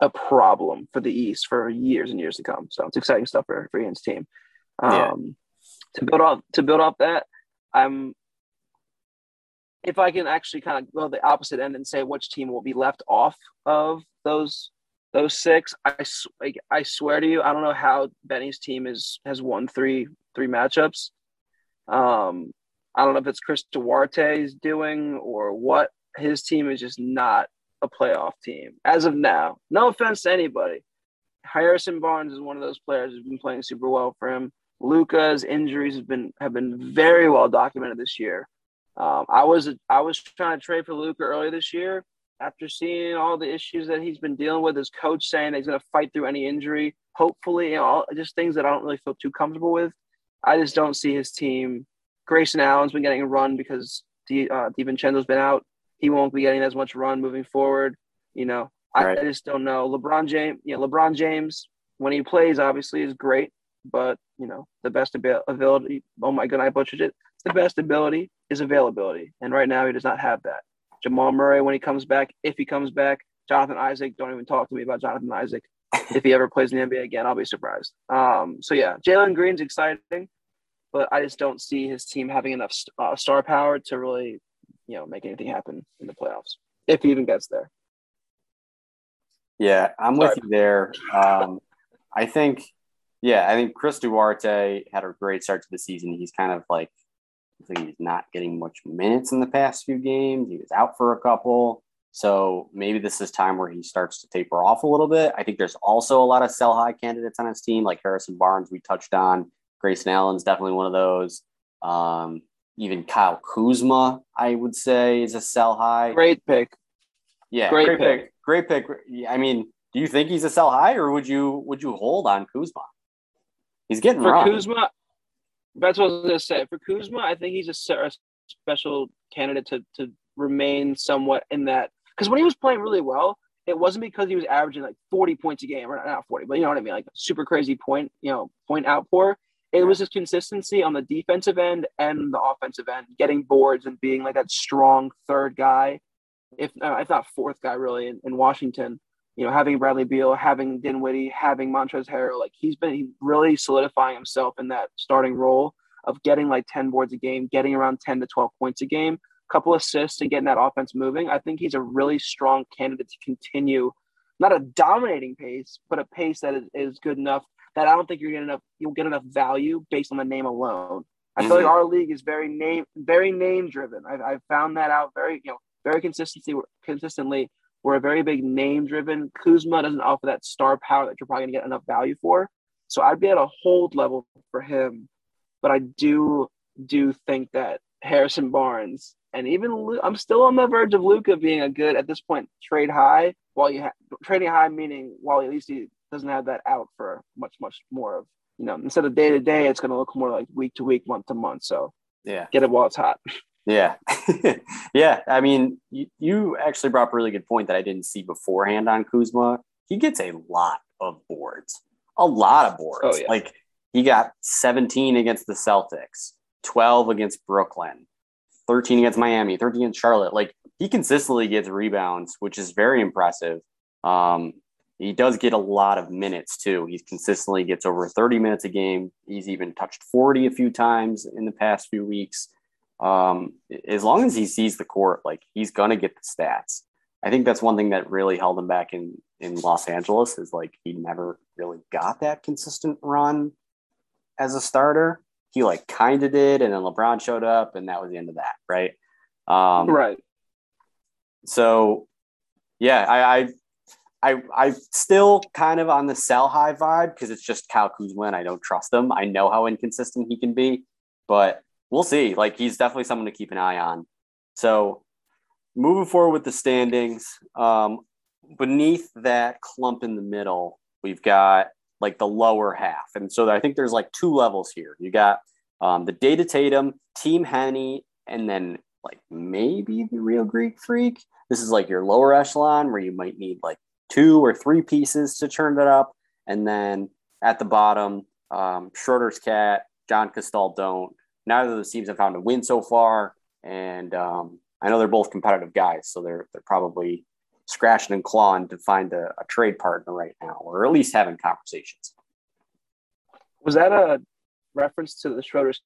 a problem for the East for years and years to come. So it's exciting stuff for, for Ian's team. Um, yeah. To build off to build off that, I'm if I can actually kind of go the opposite end and say which team will be left off of those those six, I like, I swear to you, I don't know how Benny's team is has won three three matchups. Um, I don't know if it's Chris Duarte is doing or what. His team is just not a playoff team as of now. No offense to anybody. Harrison Barnes is one of those players who's been playing super well for him. Luka's injuries have been have been very well documented this year. Um, I was I was trying to trade for Luka earlier this year after seeing all the issues that he's been dealing with. His coach saying he's going to fight through any injury. Hopefully, you know, all, just things that I don't really feel too comfortable with. I just don't see his team. Grayson Allen's been getting a run because Di, uh, DiVincenzo's been out he won't be getting as much run moving forward. You know, I, right. I just don't know. LeBron James, yeah, LeBron James when he plays obviously is great, but you know the best ability. Oh my god, I butchered it. The best ability is availability, and right now he does not have that. Jamal Murray when he comes back, if he comes back, Jonathan Isaac. Don't even talk to me about Jonathan Isaac. if he ever plays in the NBA again, I'll be surprised. Um, so yeah, Jalen Green's exciting, but I just don't see his team having enough uh, star power to really you know make anything happen in the playoffs if he even gets there. Yeah, I'm Sorry. with you there. Um, I think, yeah, I think Chris Duarte had a great start to the season. He's kind of like, I think he's not getting much minutes in the past few games. He was out for a couple. So maybe this is time where he starts to taper off a little bit. I think there's also a lot of sell high candidates on his team, like Harrison Barnes, we touched on. Grayson Allen's definitely one of those. Um, even Kyle Kuzma, I would say, is a sell high. Great pick. Yeah, Great great, pick. pick. Great pick. I mean, do you think he's a sell high, or would you would you hold on Kuzma? He's getting For run. Kuzma, that's what I was gonna say. For Kuzma, I think he's a a special candidate to to remain somewhat in that because when he was playing really well, it wasn't because he was averaging like 40 points a game, or not 40, but you know what I mean, like super crazy point, you know, point outpour. It was his consistency on the defensive end and the offensive end, getting boards and being like that strong third guy, if uh, if not fourth guy really in, in Washington. You know, having Bradley Beal, having Dinwiddie, having Montrezl Harrell, like he's been really solidifying himself in that starting role of getting like 10 boards a game, getting around 10 to 12 points a game, a couple assists and getting that offense moving. I think he's a really strong candidate to continue not a dominating pace, but a pace that is, is good enough that I don't think you're getting enough you'll get enough value based on the name alone. I feel like Mhm. our league is very name very name driven. I've, I've found that out very you know very consistently consistently. We're a very big name driven. Kuzma doesn't offer that star power that you're probably gonna get enough value for. So I'd be at a hold level for him, but I do do think that Harrison Barnes and even I'm still on the verge of Luka being a good at this point trade high while you ha- trading high meaning while at least he doesn't have that out for much much more of you know instead of day to day it's going to look more like week to week month to month so Yeah, get it while it's hot yeah, yeah. I mean, you, you actually brought up a really good point that I didn't see beforehand on Kuzma. He gets a lot of boards, a lot of boards. Oh, yeah. Like he got 17 against the Celtics, 12 against Brooklyn, 13 against Miami, 13 against Charlotte. Like he consistently gets rebounds, which is very impressive. Um, he does get a lot of minutes too. He consistently gets over 30 minutes a game. He's even touched 40 a few times in the past few weeks. Um, as long as he sees the court, like he's gonna get the stats. I think that's one thing that really held him back in in Los Angeles is like he never really got that consistent run as a starter. He like kind of did, and then LeBron showed up, and that was the end of that, right? Um, right so yeah, I, I I I still kind of on the sell high vibe because it's just Kyle Kuzma and I don't trust him. I know how inconsistent he can be, but we'll see. Like he's definitely someone to keep an eye on. So moving forward with the standings, um, beneath that clump in the middle, we've got like the lower half, and so I think there's like two levels here. You got um, the Data Tatum, Team Henny, and then like maybe the Real Greek Freak. This is like your lower echelon where you might need like two or three pieces to turn it up. And then at the bottom, um, Schroeder's Cat, John Castell don't. Neither of those teams have found a win so far. And um, I know they're both competitive guys, so they're, they're probably scratching and clawing to find a, a trade partner right now, or at least having conversations. was that a reference to the Schroeder's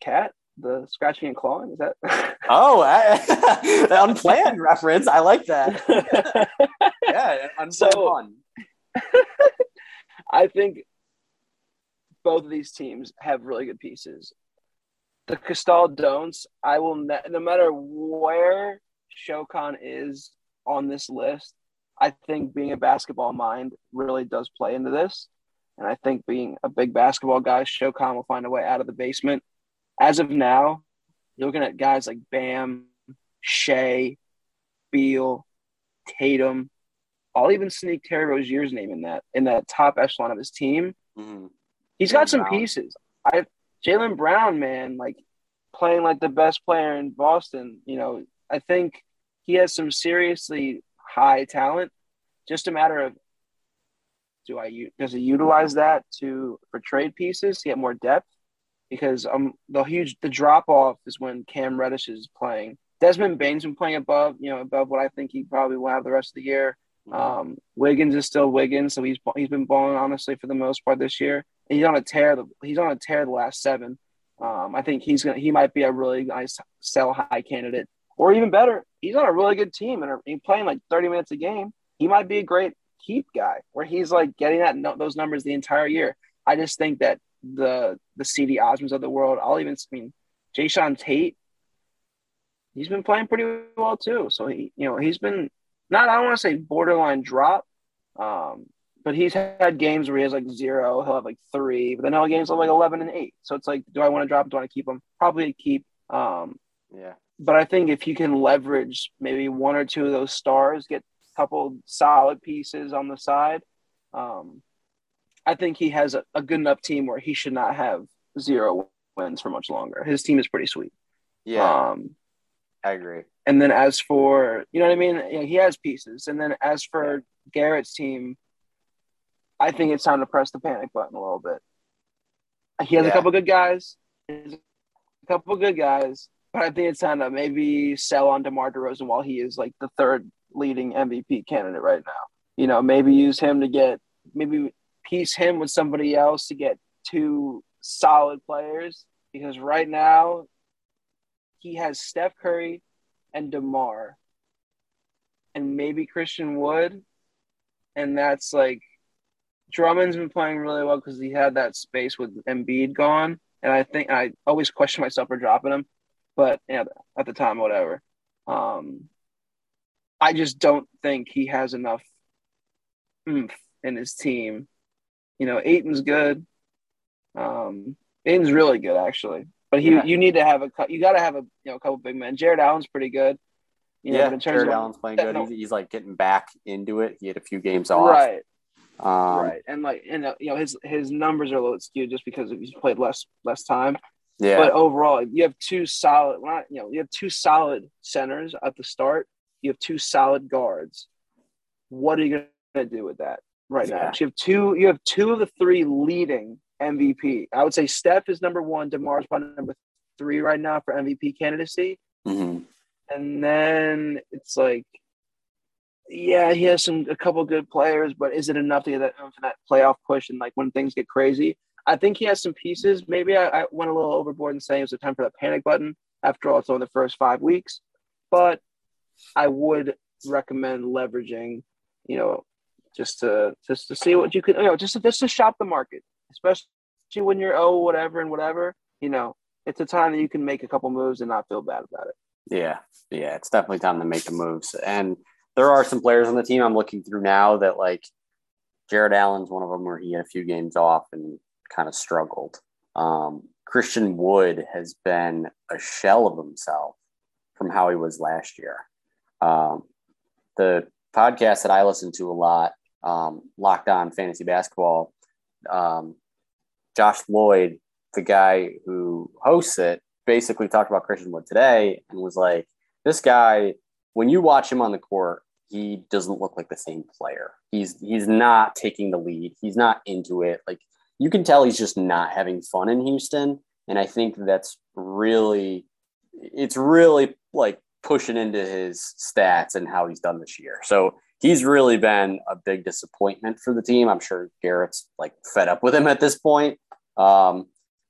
cat the scratching and clawing is that Oh, I, unplanned reference. I like that. Yeah, unplanned So- fun. I think both of these teams have really good pieces. The Cristal Don'ts, I will ne- no matter where Shokan is on this list, I think being a basketball mind really does play into this. And I think being a big basketball guy, Shokan will find a way out of the basement. As of now, you're looking at guys like Bam, Shea, Beal, Tatum. I'll even sneak Terry Rozier's name in that in that top echelon of his team. Mhm. He's got some pieces. I Jaylen Brown, man, like playing like the best player in Boston. You know, I think he has some seriously high talent. Just a matter of do I does he utilize that to for trade pieces to get more depth? Because um the huge the drop off is when Cam Reddish is playing. Desmond Bane's been playing above, you know, above what I think he probably will have the rest of the year. Um, Wiggins is still Wiggins, so he's he's been balling honestly for the most part this year. And he's on a tear. The, he's on a tear the last seven. Um, I think he's gonna he might be a really nice sell high candidate or even better, he's on a really good team and he's playing like 30 minutes a game. He might be a great keep guy where he's like getting that those numbers the entire year. I just think that the the Cedi Osmans of the world, I'll even I mean Jae'Sean Tate, he's been playing pretty well too. So he, you know, he's been not I don't want to say borderline drop, um, but he's had games where he has like zero, he'll have like three, but then he'll have games of like eleven and eight. So it's like, do I want to drop? Do I want to keep him? Probably keep. Um, yeah. But I think if you can leverage maybe one or two of those stars, get a couple solid pieces on the side, um, I think he has a, a good enough team where he should not have zero wins for much longer. His team is pretty sweet. Yeah. Um, I agree. And then as for you know what I mean, you know, he has pieces. And then as for Garrett's team, I think it's time to press the panic button a little bit. He has yeah. a couple good guys, a couple good guys, but I think it's time to maybe sell on DeMar DeRozan while he is like the third leading MVP candidate right now. You know, maybe use him to get maybe piece him with somebody else to get two solid players because right now he has Steph Curry and DeMar and maybe Christian Wood. And that's like Drummond's been playing really well because he had that space with Embiid gone. And I think I always question myself for dropping him, but yeah, at the time, whatever. Um, I just don't think he has enough oomph in his team. You know, Ayton's good. Um, Ayton's really good actually, but he yeah. you need to have a you got to have a you know a couple big men. Jarrett Allen's pretty good. You know, yeah, in terms Jarrett of, Allen's playing good. He's, he's, like getting back into it. He had a few games off. Right. Um, right, and like and uh, you know his his numbers are a little skewed just because he's played less less time. Yeah. But overall, you have two solid. Not you know you have two solid centers at the start. You have two solid guards. What are you gonna do with that right yeah. now? You have two. You have two of the three leading MVP. I would say Steph is number one. Demar's probably number three right now for MVP candidacy. Mm-hmm. And then it's like yeah, he has some a couple good players, but is it enough to get that, for that playoff push and like when things get crazy? I think he has some pieces. Maybe I, I went a little overboard in saying it was a time for that panic button. After all, it's only the first five weeks, but I would recommend leveraging, you know, just to just to see what you can, you know, just to, just to shop the market, especially when you're oh whatever and whatever. You know, it's a time that you can make a couple moves and not feel bad about it. Yeah, yeah, it's definitely time to make the moves and there are some players on the team I'm looking through now that like Jarrett Allen's one of them where he had a few games off and kind of struggled. Um, Christian Wood has been a shell of himself from how he was last year. Um, the podcast that I listen to a lot, um, Locked On Fantasy Basketball, um, Josh Lloyd, the guy who hosts it, basically talked about Christian Wood today and was like, this guy when you watch him on the court, he doesn't look like the same player. He's he's not taking the lead. He's not into it. Like you can tell he's just not having fun in Houston. And I think that's really it's really like pushing into his stats and how he's done this year. So he's really been a big disappointment for the team. I'm sure Garrett's like fed up with him at this point. Um,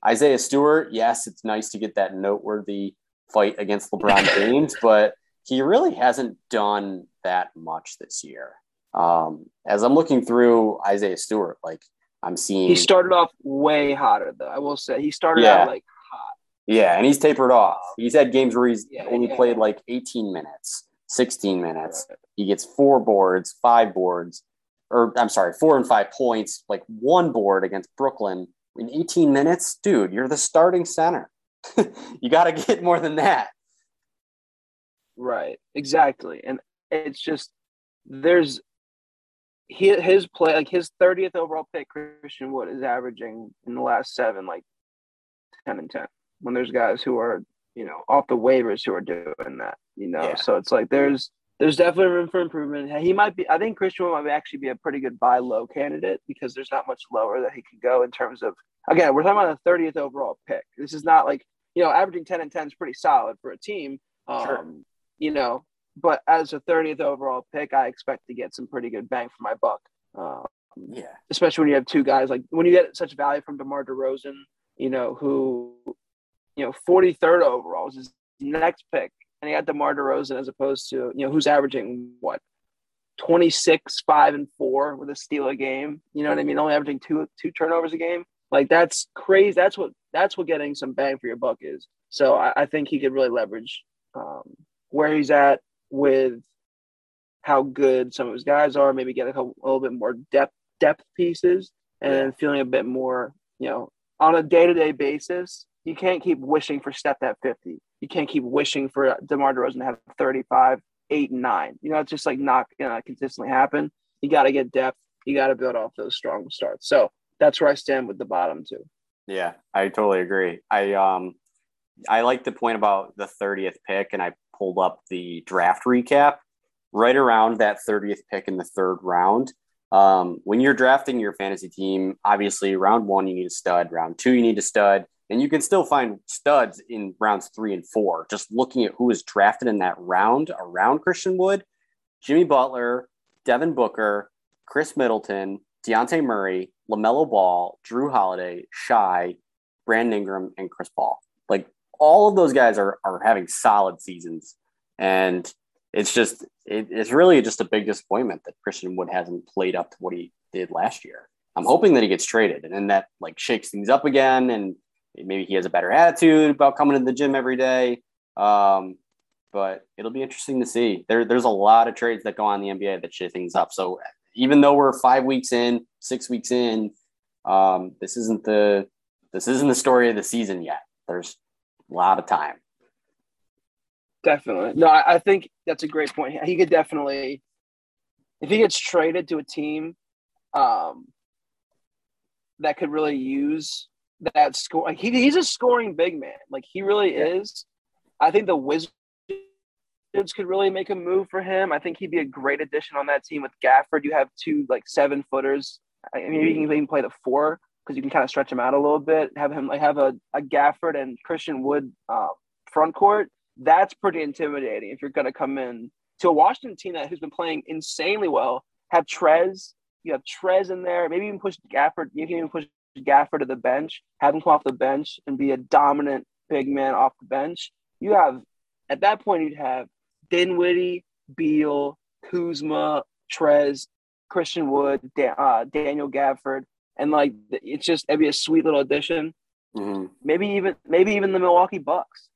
Isaiah Stewart, yes, it's nice to get that noteworthy fight against LeBron James, but he really hasn't done that much this year. Um, as I'm looking through Isaiah Stewart, like I'm seeing he started off way hotter though. I will say he started yeah. out like hot. Yeah, and he's tapered off. He's had games where he's yeah, only yeah. played like 18 minutes, 16 minutes. He gets four boards, five boards, or I'm sorry, four and five points, like one board against Brooklyn in 18 minutes. Dude, you're the starting center. you got to get more than that. Right. Exactly. And it's just there's he his play like his 30th overall pick Christian Wood is averaging in the last 7 like 10 and 10 when there's guys who are, you know, off the waivers who are doing that, you know. Yeah. So it's like there's there's definitely room for improvement. He might be I think Christian might actually be a pretty good buy low candidate because there's not much lower that he could go in terms of again, we're talking about a 30th overall pick. This is not like, you know, averaging 10 and 10 is pretty solid for a team. Um, sure you know, but as a 30th overall pick, I expect to get some pretty good bang for my buck. Um, yeah. Especially when you have two guys like when you get such value from DeMar DeRozan, you know, who, you know, 43rd overall is his next pick. And he got DeMar DeRozan as opposed to you know who's averaging what 26, five and four with a steal a game. You know what I mean? Only averaging two two turnovers a game. Like that's crazy. That's what that's what getting some bang for your buck is. So I, I think he could really leverage um, where he's at with how good some of his guys are. Maybe get a, couple, a little bit more depth depth pieces and yeah. feeling a bit more. You know, on a day to day basis, you can't keep wishing for Steph at fifty. You can't keep wishing for DeMar DeRozan to have thirty five eight and nine. You know, it's just like not gonna consistently happen. You got to get depth. You got to build off those strong starts. So that's where I stand with the bottom two. Yeah, I totally agree. I um, I like the point about the thirtieth pick, and I pulled up the draft recap right around that thirtieth pick in the third round. Um, when you're drafting your fantasy team, obviously round one you need a stud, round two you need a stud, and you can still find studs in rounds three and four. Just looking at who was drafted in that round around Christian Wood, Jimmy Butler, Devin Booker, Khris Middleton, Dejounte Murray, LaMelo Ball, Jrue Holiday, Shai, Brandon Ingram, and Chris Paul. Like all of those guys are, are having solid seasons. And it's just, it, it's really just a big disappointment that Christian Wood hasn't played up to what he did last year. I'm hoping that he gets traded and then that like shakes things up again and maybe he has a better attitude about coming to the gym every day. Um, but it'll be interesting to see. There, there's a lot of trades that go on in the NBA that shit things up. So even though we're five weeks in, six weeks in, um, this isn't the this isn't the story of the season yet. There's a lot of time. Definitely. No, I, think that's a great point. He could definitely, if he gets traded to a team um, that could really use that score. He, he's a scoring big man. Like he really yeah. is. I think the Wizards could really make a move for him. I think he'd be a great addition on that team with Gafford. You have two like seven footers. I mean, maybe you can even play the four because you can kind of stretch him out a little bit. Have him like have a, a Gafford and Christian Wood uh, front court. That's pretty intimidating if you're going to come in to a Washington team that has been playing insanely well. Have Trez, you have Trez in there. Maybe even push Gafford. You can even push Gafford to the bench, have him come off the bench and be a dominant big man off the bench. You have at that point you'd have Dinwiddie, Beal, Kuzma, Trez, Christian Wood, da- uh, Daniel Gafford, and like it's just it'd be a sweet little addition. Mm-hmm. Maybe even maybe even the Milwaukee Bucks.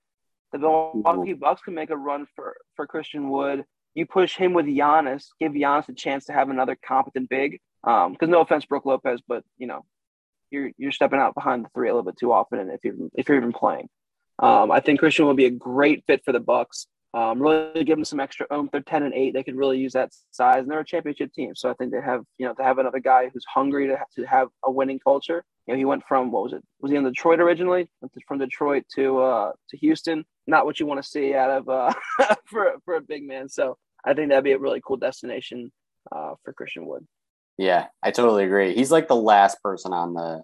The Milwaukee mm-hmm. Bucks can make a run for for Christian Wood. You push him with Giannis, give Giannis a chance to have another competent big. Um, because no offense, Brook Lopez, but you know you're you're stepping out behind the three a little bit too often, and if you if you're even playing, um, I think Christian will be a great fit for the Bucks. Um, really give them some extra oomph. They're ten and eight. They could really use that size, and they're a championship team. So I think they have you know to have another guy who's hungry to have, to have a winning culture. You know, he went from what was it? Was he in Detroit originally? From Detroit to uh, to Houston. Not what you want to see out of uh, for for a big man. So I think that'd be a really cool destination uh, for Christian Wood. Yeah, I totally agree. He's like the last person on the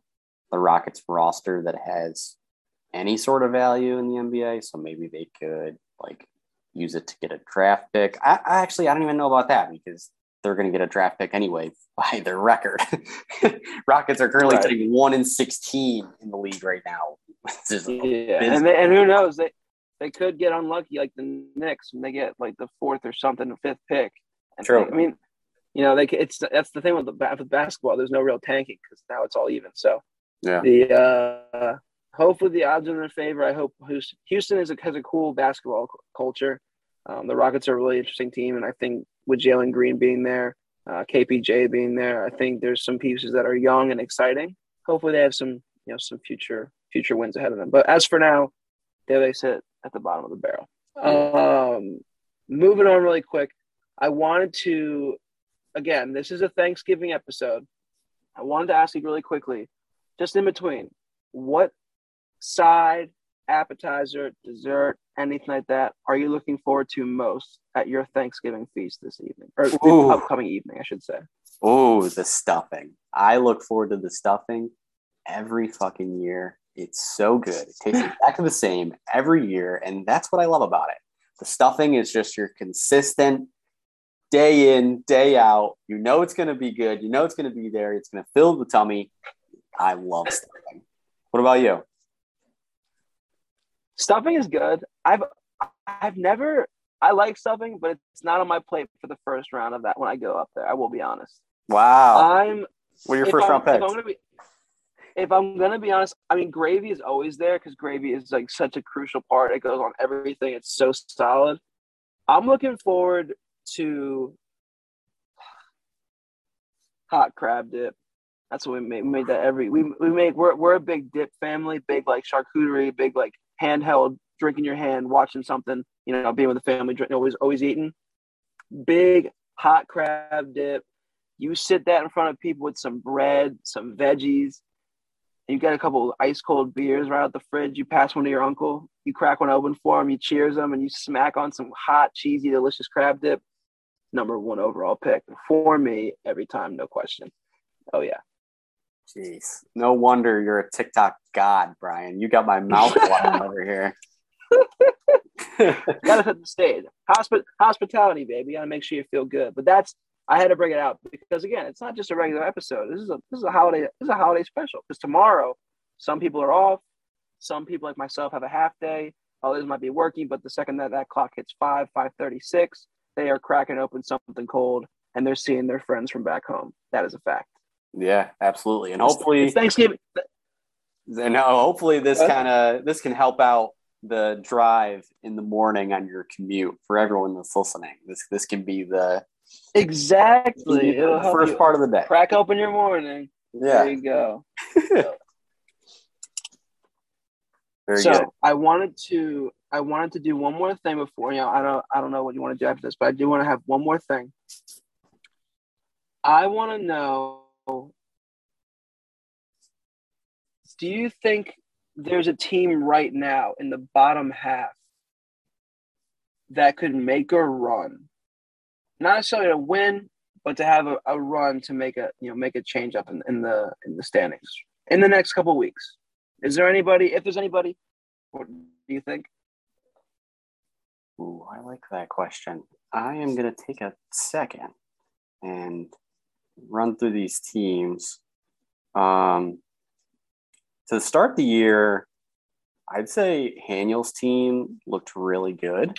the Rockets roster that has any sort of value in the NBA. So maybe they could like use it to get a draft pick. I, I actually I don't even know about that because they're going to get a draft pick anyway by their record. Rockets are currently right. sitting one in sixteen in the league right now. yeah, and, they, and who knows they they could get unlucky like the Knicks when they get like the fourth or something, the fifth pick. And True. They, I mean, you know, they it's that's the thing with the with basketball. There's no real tanking because now it's all even. So yeah, the uh, hopefully the odds are in their favor. I hope Houston is a, has a cool basketball culture. Um, the Rockets are a really interesting team, and I think with Jalen Green being there, uh, KPJ being there, I think there's some pieces that are young and exciting. Hopefully, they have some you know some future future wins ahead of them. But as for now, there they sit at the bottom of the barrel. Um, moving on really quick, I wanted to again, this is a Thanksgiving episode. I wanted to ask you really quickly, just in between, what side, appetizer, dessert, anything like that are you looking forward to most at your Thanksgiving feast this evening or upcoming evening, I should say? Oh, the stuffing. I look forward to the stuffing every fucking year. It's so good. It tastes exactly the same every year. And that's what I love about it. The stuffing is just your consistent day in, day out. You know it's going to be good. You know it's going to be there. It's going to fill the tummy. I love stuffing. What about you? Stuffing is good. I've I've never. I like stuffing, but it's not on my plate for the first round of that when I go up there. I will be honest. Wow. I'm. what are your first I'm- round if picks? I'm gonna be, if I'm gonna be honest, I mean gravy is always there because gravy is like such a crucial part. It goes on everything. It's so solid. I'm looking forward to hot crab dip. That's what we made. We made that every we we make. We're we're a big dip family. Big like charcuterie. Big like handheld, drinking your hand, watching something. You know, being with the family, drink, always always eating. Big hot crab dip. You sit that in front of people with some bread, some veggies. You get a couple of ice cold beers right out the fridge. You pass one to your uncle. You crack one open for him. You cheers him, and you smack on some hot, cheesy, delicious crab dip. Number one overall pick for me every time, no question. Oh yeah, Jeez. No wonder you're a TikTok god, Brian. You got my mouth watering over here. gotta set the stage. Hospi- hospitality, baby. Gotta make sure you feel good. But that's I had to bring it out because again, it's not just a regular episode. This is a this is a holiday. This is a holiday special because tomorrow some people are off. Some people like myself have a half day. Others might be working, but the second that that clock hits five five thirty six, they are cracking open something cold and they're seeing their friends from back home. That is a fact. yeah, absolutely. And It's hopefully Thanksgiving. and uh, hopefully this kind of this can help out the drive in the morning on your commute for everyone that's listening. This this can be the, Exactly. The first part of the day. crack open your morning. There Yeah, you go. very so good. I wanted to I wanted to do one more thing before you know I don't I don't know what you want to do after this, but I do want to have one more thing. I want to know do you think there's a team right now in the bottom half that could make a run? Not necessarily to win, but to have a, a run to make a you know make a change up in, in the in the standings in the next couple weeks. Is there anybody? If there's anybody, what do you think? Ooh, I like that question. I am going to take a second and run through these teams. Um, to start the year, I'd say Haniel's team looked really good.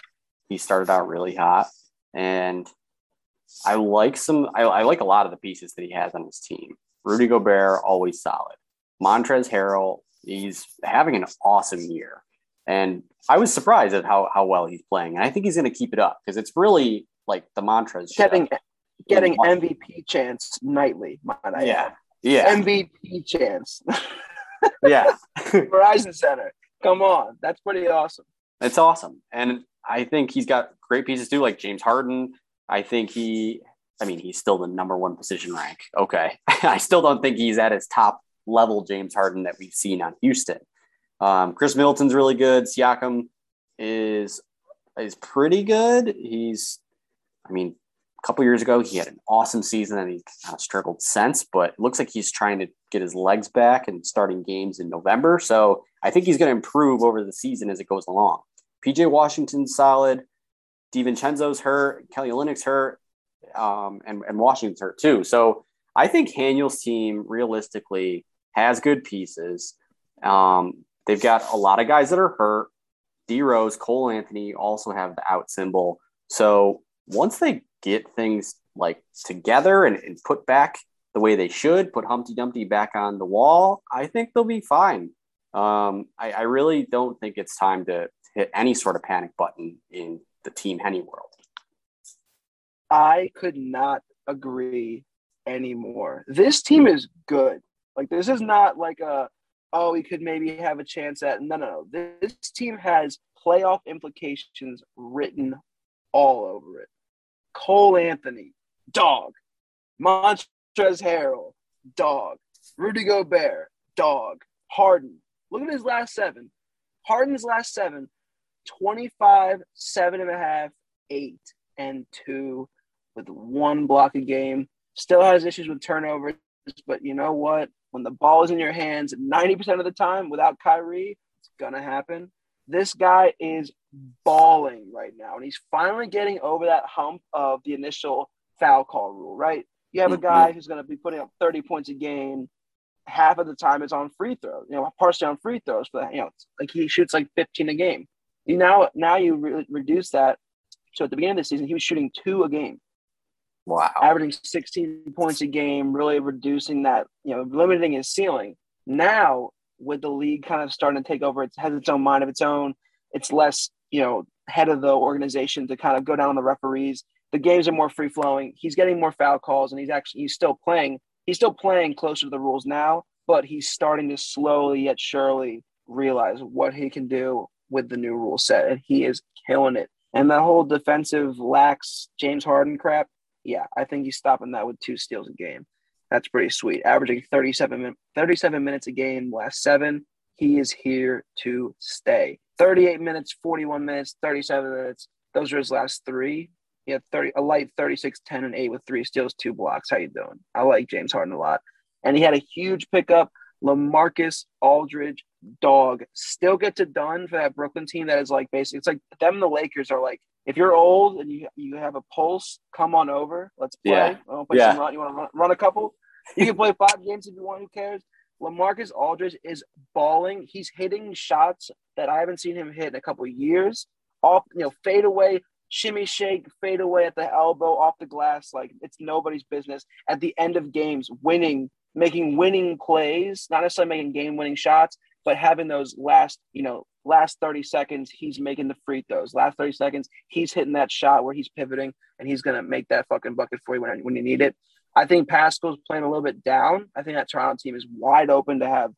He started out really hot, and I like some. I, I like a lot of the pieces that he has on his team. Rudy Gobert, always solid. Montrezl Harrell, he's having an awesome year. And I was surprised at how, how well he's playing. And I think he's going to keep it up because it's really like the show. Getting getting. MVP chance nightly, might I Yeah. add. Yeah. MVP chance. Yeah. Verizon Center. Come on. That's pretty awesome. It's awesome. And I think he's got great pieces too, like James Harden. I think he, I mean, he's still the number one position rank. Okay. I still don't think he's at his top level James Harden that we've seen on Houston. Um, Khris Middleton's really good. Siakam is is pretty good. He's, I mean, a couple years ago he had an awesome season and he kind of struggled since, but it looks like he's trying to get his legs back and starting games in November. So I think he's going to improve over the season as it goes along. PJ Washington's solid. DiVincenzo's hurt. Kelly Olynyk's hurt. Um, and, and Washington's hurt too. So I think Haniel's team realistically has good pieces. Um, they've got a lot of guys that are hurt. D Rose, Cole Anthony also have the out symbol. So once they get things like together and, and put back the way they should, put Humpty Dumpty back on the wall, I think they'll be fine. Um, I, I really don't think it's time to hit any sort of panic button in the Team Henny world. I could not agree anymore. This team is good. Like this is not like a oh we could maybe have a chance at no no no. This team has playoff implications written all over it. Cole Anthony, dog. Montrezl Harrell, dog. Rudy Gobert, dog. Harden. Look at his last seven. Harden's last seven, 25, seven and a half, eight, and two with one block a game. Still has issues with turnovers, but you know what? When the ball is in your hands 90% of the time without Kyrie, it's gonna happen. This guy is balling right now, and he's finally getting over that hump of the initial foul call rule, right? You have a mm-hmm. guy who's gonna be putting up 30 points a game. Half of the time it's on free throws, you know, partially on free throws, but you know, like he shoots like 15 a game. You now now you re- reduce that. So at the beginning of the season, he was shooting two a game. Wow. Averaging 16 points a game, really reducing that, you know, limiting his ceiling. Now, with the league kind of starting to take over, it has its own mind of its own. It's less, you know, head of the organization to kind of go down on the referees. The games are more free flowing. He's getting more foul calls, and he's actually he's still playing. He's still playing closer to the rules now, but he's starting to slowly yet surely realize what he can do with the new rule set, and he is killing it. And that whole defensive lax James Harden crap, yeah, I think he's stopping that with two steals a game. That's pretty sweet. Averaging 37, 37 minutes a game last seven. He is here to stay. 38 minutes, 41 minutes, 37 minutes. Those are his last three. He had 30, a light 36, 10, and 8 with three steals, two blocks. How you doing? I like James Harden a lot. And he had a huge pickup. Lamarcus Aldridge, dog, still gets it done for that Brooklyn team that is like basically, it's like them the Lakers are like, if you're old and you you have a pulse, come on over. Let's play. Yeah. I'll play Yeah. some run. You want to run, run a couple? You can play five games if you want. Who cares? Lamarcus Aldridge is balling. He's hitting shots that I haven't seen him hit in a couple of years. Off, you know, fade away, shimmy shake, fade away at the elbow, off the glass. Like it's nobody's business. At the end of games, winning, making winning plays, not necessarily making game winning shots, but having those last, you know, last 30 seconds, he's making the free throws. Last 30 seconds, he's hitting that shot where he's pivoting and he's going to make that fucking bucket for you when, when you need it. I think Pascal's playing a little bit down. I think that Toronto team is wide open to have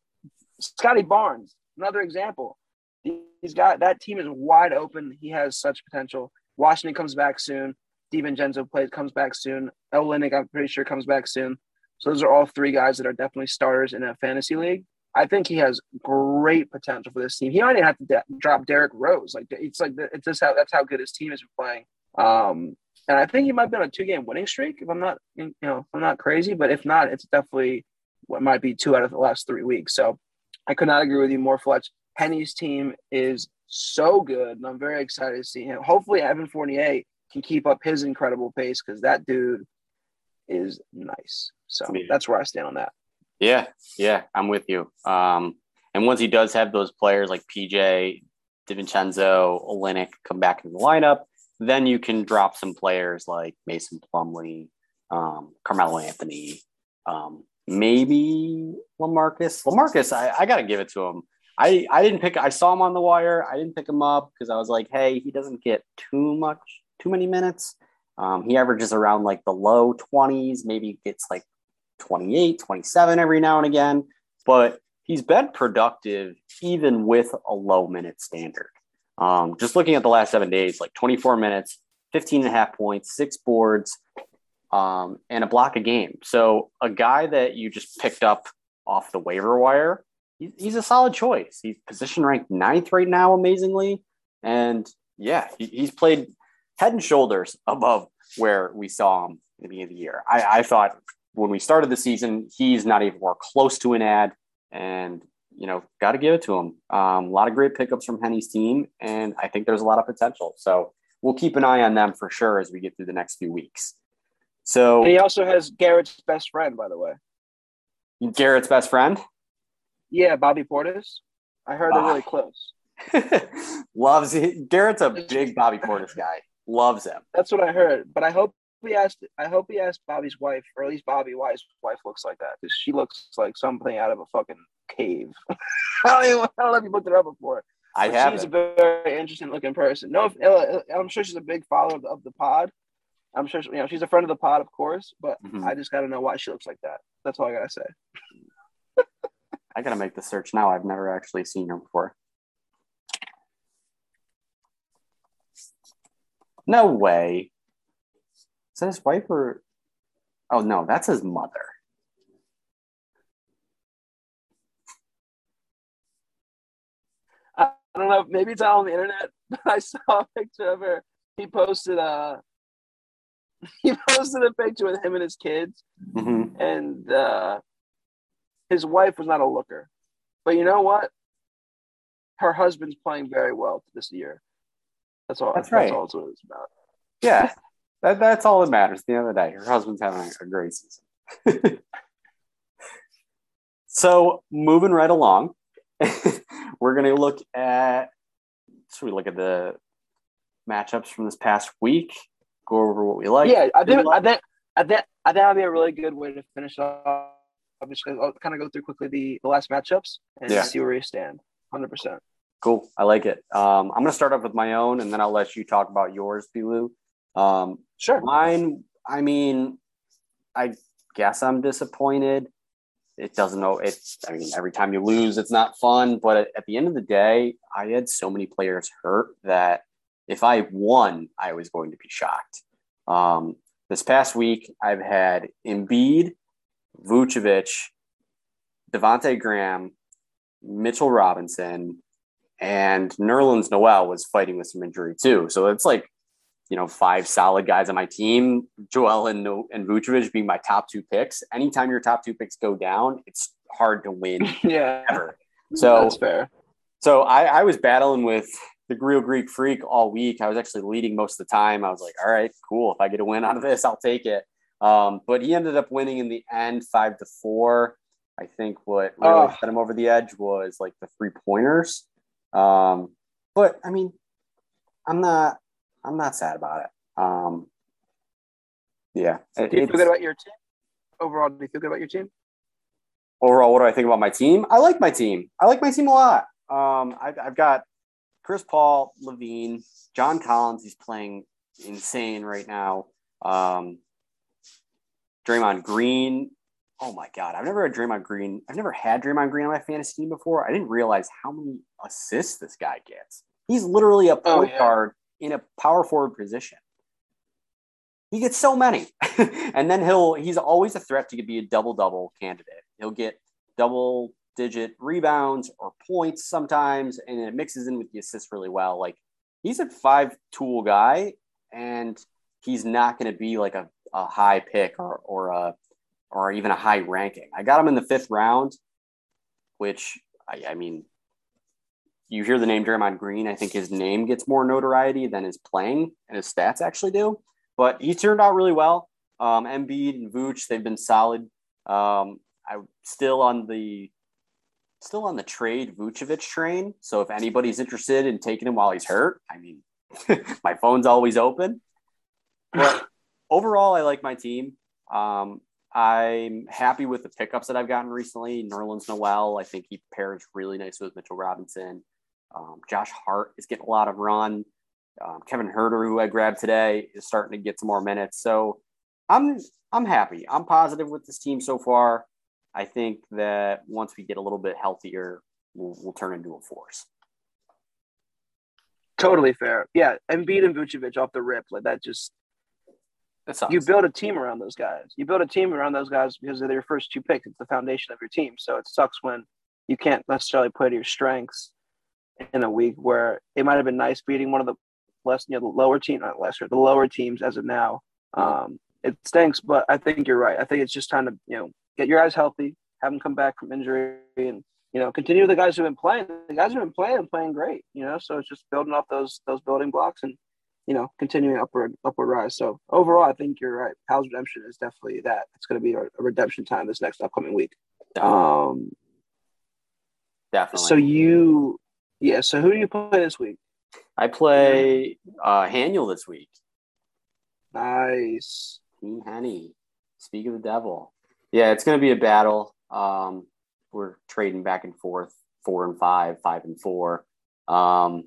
Scottie Barnes, another example. He's got that team is wide open. He has such potential. Washington comes back soon. DiVincenzo plays comes back soon. Olynyk, I'm pretty sure comes back soon. So those are all three guys that are definitely starters in a fantasy league. I think he has great potential for this team. He might have to de- drop Derrick Rose. Like it's like it's just how that's how good his team has been playing. Um, and I think he might be on a two game winning streak if I'm not you know if I'm not crazy. But if not, it's definitely what might be two out of the last three weeks. So I could not agree with you more, Fletch. Henny's team is so good, and I'm very excited to see him. Hopefully, Evan Fournier can keep up his incredible pace because that dude is nice. So that's where I stand on that. Yeah, yeah, I'm with you. Um, and once he does have those players like PJ, DiVincenzo, Olynyk come back in the lineup, then you can drop some players like Mason Plumlee, um, Carmelo Anthony, um, maybe Lamarcus. Lamarcus, I, I got to give it to him. I, I didn't pick. I saw him on the wire. I didn't pick him up because I was like, hey, he doesn't get too much, too many minutes. Um, he averages around like the low 20s, maybe gets like 28, 27 every now and again, but he's been productive even with a low minute standard. Um, just looking at the last seven days, like 24 minutes, 15 and a half points, six boards, um, and a block a game. So a guy that you just picked up off the waiver wire, he, he's a solid choice. He's position ranked ninth right now, amazingly. And yeah, he, he's played head and shoulders above where we saw him in the beginning of the year. I, I thought when we started the season, he's not even more close to an ad. And, you know, got to give it to him. Um, a lot of great pickups from Henny's team. And I think there's a lot of potential. So we'll keep an eye on them for sure as we get through the next few weeks. So And he also has Garrett's best friend, by the way. Garrett's best friend Yeah, Bobby Portis. I heard they're Ah. really close. loves it. Garrett's a big Bobby Portis guy. Loves him. That's what I heard. But I hope he asked. I hope he asked Bobby's wife, or at least Bobby White's wife, looks like that because she looks like something out of a fucking cave. I don't even. I don't know if you looked it up before. I have. She's a very interesting looking person. No, uh, I'm sure she's a big follower of the, of the pod. I'm sure she- you know she's a friend of the pod, of course. But Mhm. I just got to know why she looks like that. That's all I gotta say. I gotta make the search now. I've never actually seen her before. No way. Is that his wife or? Oh no, that's his mother. I don't know. Maybe it's out on the internet. But I saw a picture of her. He posted a he posted a picture with him and his kids, Mm-hmm. and uh, his wife was not a looker. But you know what? Her husband's playing very well this year. That's all. That's That's, right. all it's what it's about. Yeah, that, that's all that matters. At the end of the day, her husband's having a great season. so moving right along, we're gonna look at should we look at the matchups from this past week? Go over what we like. Yeah, I think I think I think I think that'd be a really good way to finish off. Obviously, I'll kind of go through quickly the, the last matchups and Yeah. see where you stand. Hundred percent. Cool. I like it. Um, I'm gonna start off with my own, and then I'll let you talk about yours, Bilu. Um, Sure. Mine, I mean, I guess I'm disappointed. It doesn't know it's I mean, every time you lose, it's not fun. But at, the end of the day, I had so many players hurt that if I won, I was going to be shocked. Um, this past week, I've had Embiid, Vucevic, Devonte' Graham, Mitchell Robinson, and Nerlens Noel was fighting with some injury too. So it's like you know, five solid guys on my team, Joel and and Vucevic being my top two picks. Anytime your top two picks go down, it's hard to win yeah. ever. So that's fair. so I, I was battling with the real Greek freak all week. I was actually leading most of the time. I was like, all right, cool. If I get a win out of this, I'll take it. Um, but he ended up winning in the end five to four. I think what really Oh. set him over the edge was like the three pointers. Um, but I mean, I'm not I'm not sad about it. Um, yeah. it- Do you feel good about your team? Overall, do you feel good about your team? overall, what do I think about my team? I like my team. I like my team a lot. Um, I've, I've got Chris Paul, LaVine, John Collins. He's playing insane right now. Um, Draymond Green. Oh my God. I've never had Draymond Green. I've never had Draymond Green on my fantasy team before. I didn't realize how many assists this guy gets. He's literally a point Oh, yeah. guard in a power forward position. He gets so many. and then he'll he's always a threat to be a double double candidate. He'll get double digit rebounds or points sometimes, and it mixes in with the assists really well. Like he's a five tool guy, and he's not going to be like a, a high pick or or a or even a high ranking. I got him in the fifth round, which I, I mean, you hear the name Draymond Green. I think his name gets more notoriety than his playing and his stats actually do. But he turned out really well. Um, Embiid and Vooch, they've been solid. Um, I'm still on the still on the trade Vucevic train. So if anybody's interested in taking him while he's hurt, I mean, my phone's always open. But overall, I like my team. Um, I'm happy with the pickups that I've gotten recently. Nerlens Noel, I think he pairs really nice with Mitchell Robinson. Um, Josh Hart is getting a lot of run. Um, Kevin Huerter, who I grabbed today, is starting to get some more minutes. So I'm I'm happy. I'm positive with this team so far. I think that once we get a little bit healthier, we'll, we'll turn into a force. Totally fair. Yeah, Embiid and Vucevic off the rip, like that. Just you build a team around those guys. You build a team around those guys because they're your first two picks. It's the foundation of your team. So it sucks when you can't necessarily play to your strengths in a week where it might have been nice beating one of the less, you know, the lower team, not lesser, the lower teams as of now. Um, it stinks, but I think you're right. I think it's just time to you know get your guys healthy, have them come back from injury, and you know continue the guys who've been playing. The guys who've been playing, playing great. You know, so it's just building off those those building blocks and you know, continuing upward upward rise. So overall, I think you're right. Pal's redemption is definitely that. It's going to be a, a redemption time this next upcoming week. Um, Definitely. so you, yeah. So who do you play this week? I play uh, Haniel this week. Nice. Team Henny. Speak of the devil. Yeah, it's going to be a battle. Um, we're trading back and forth, four and five, five and four. Um,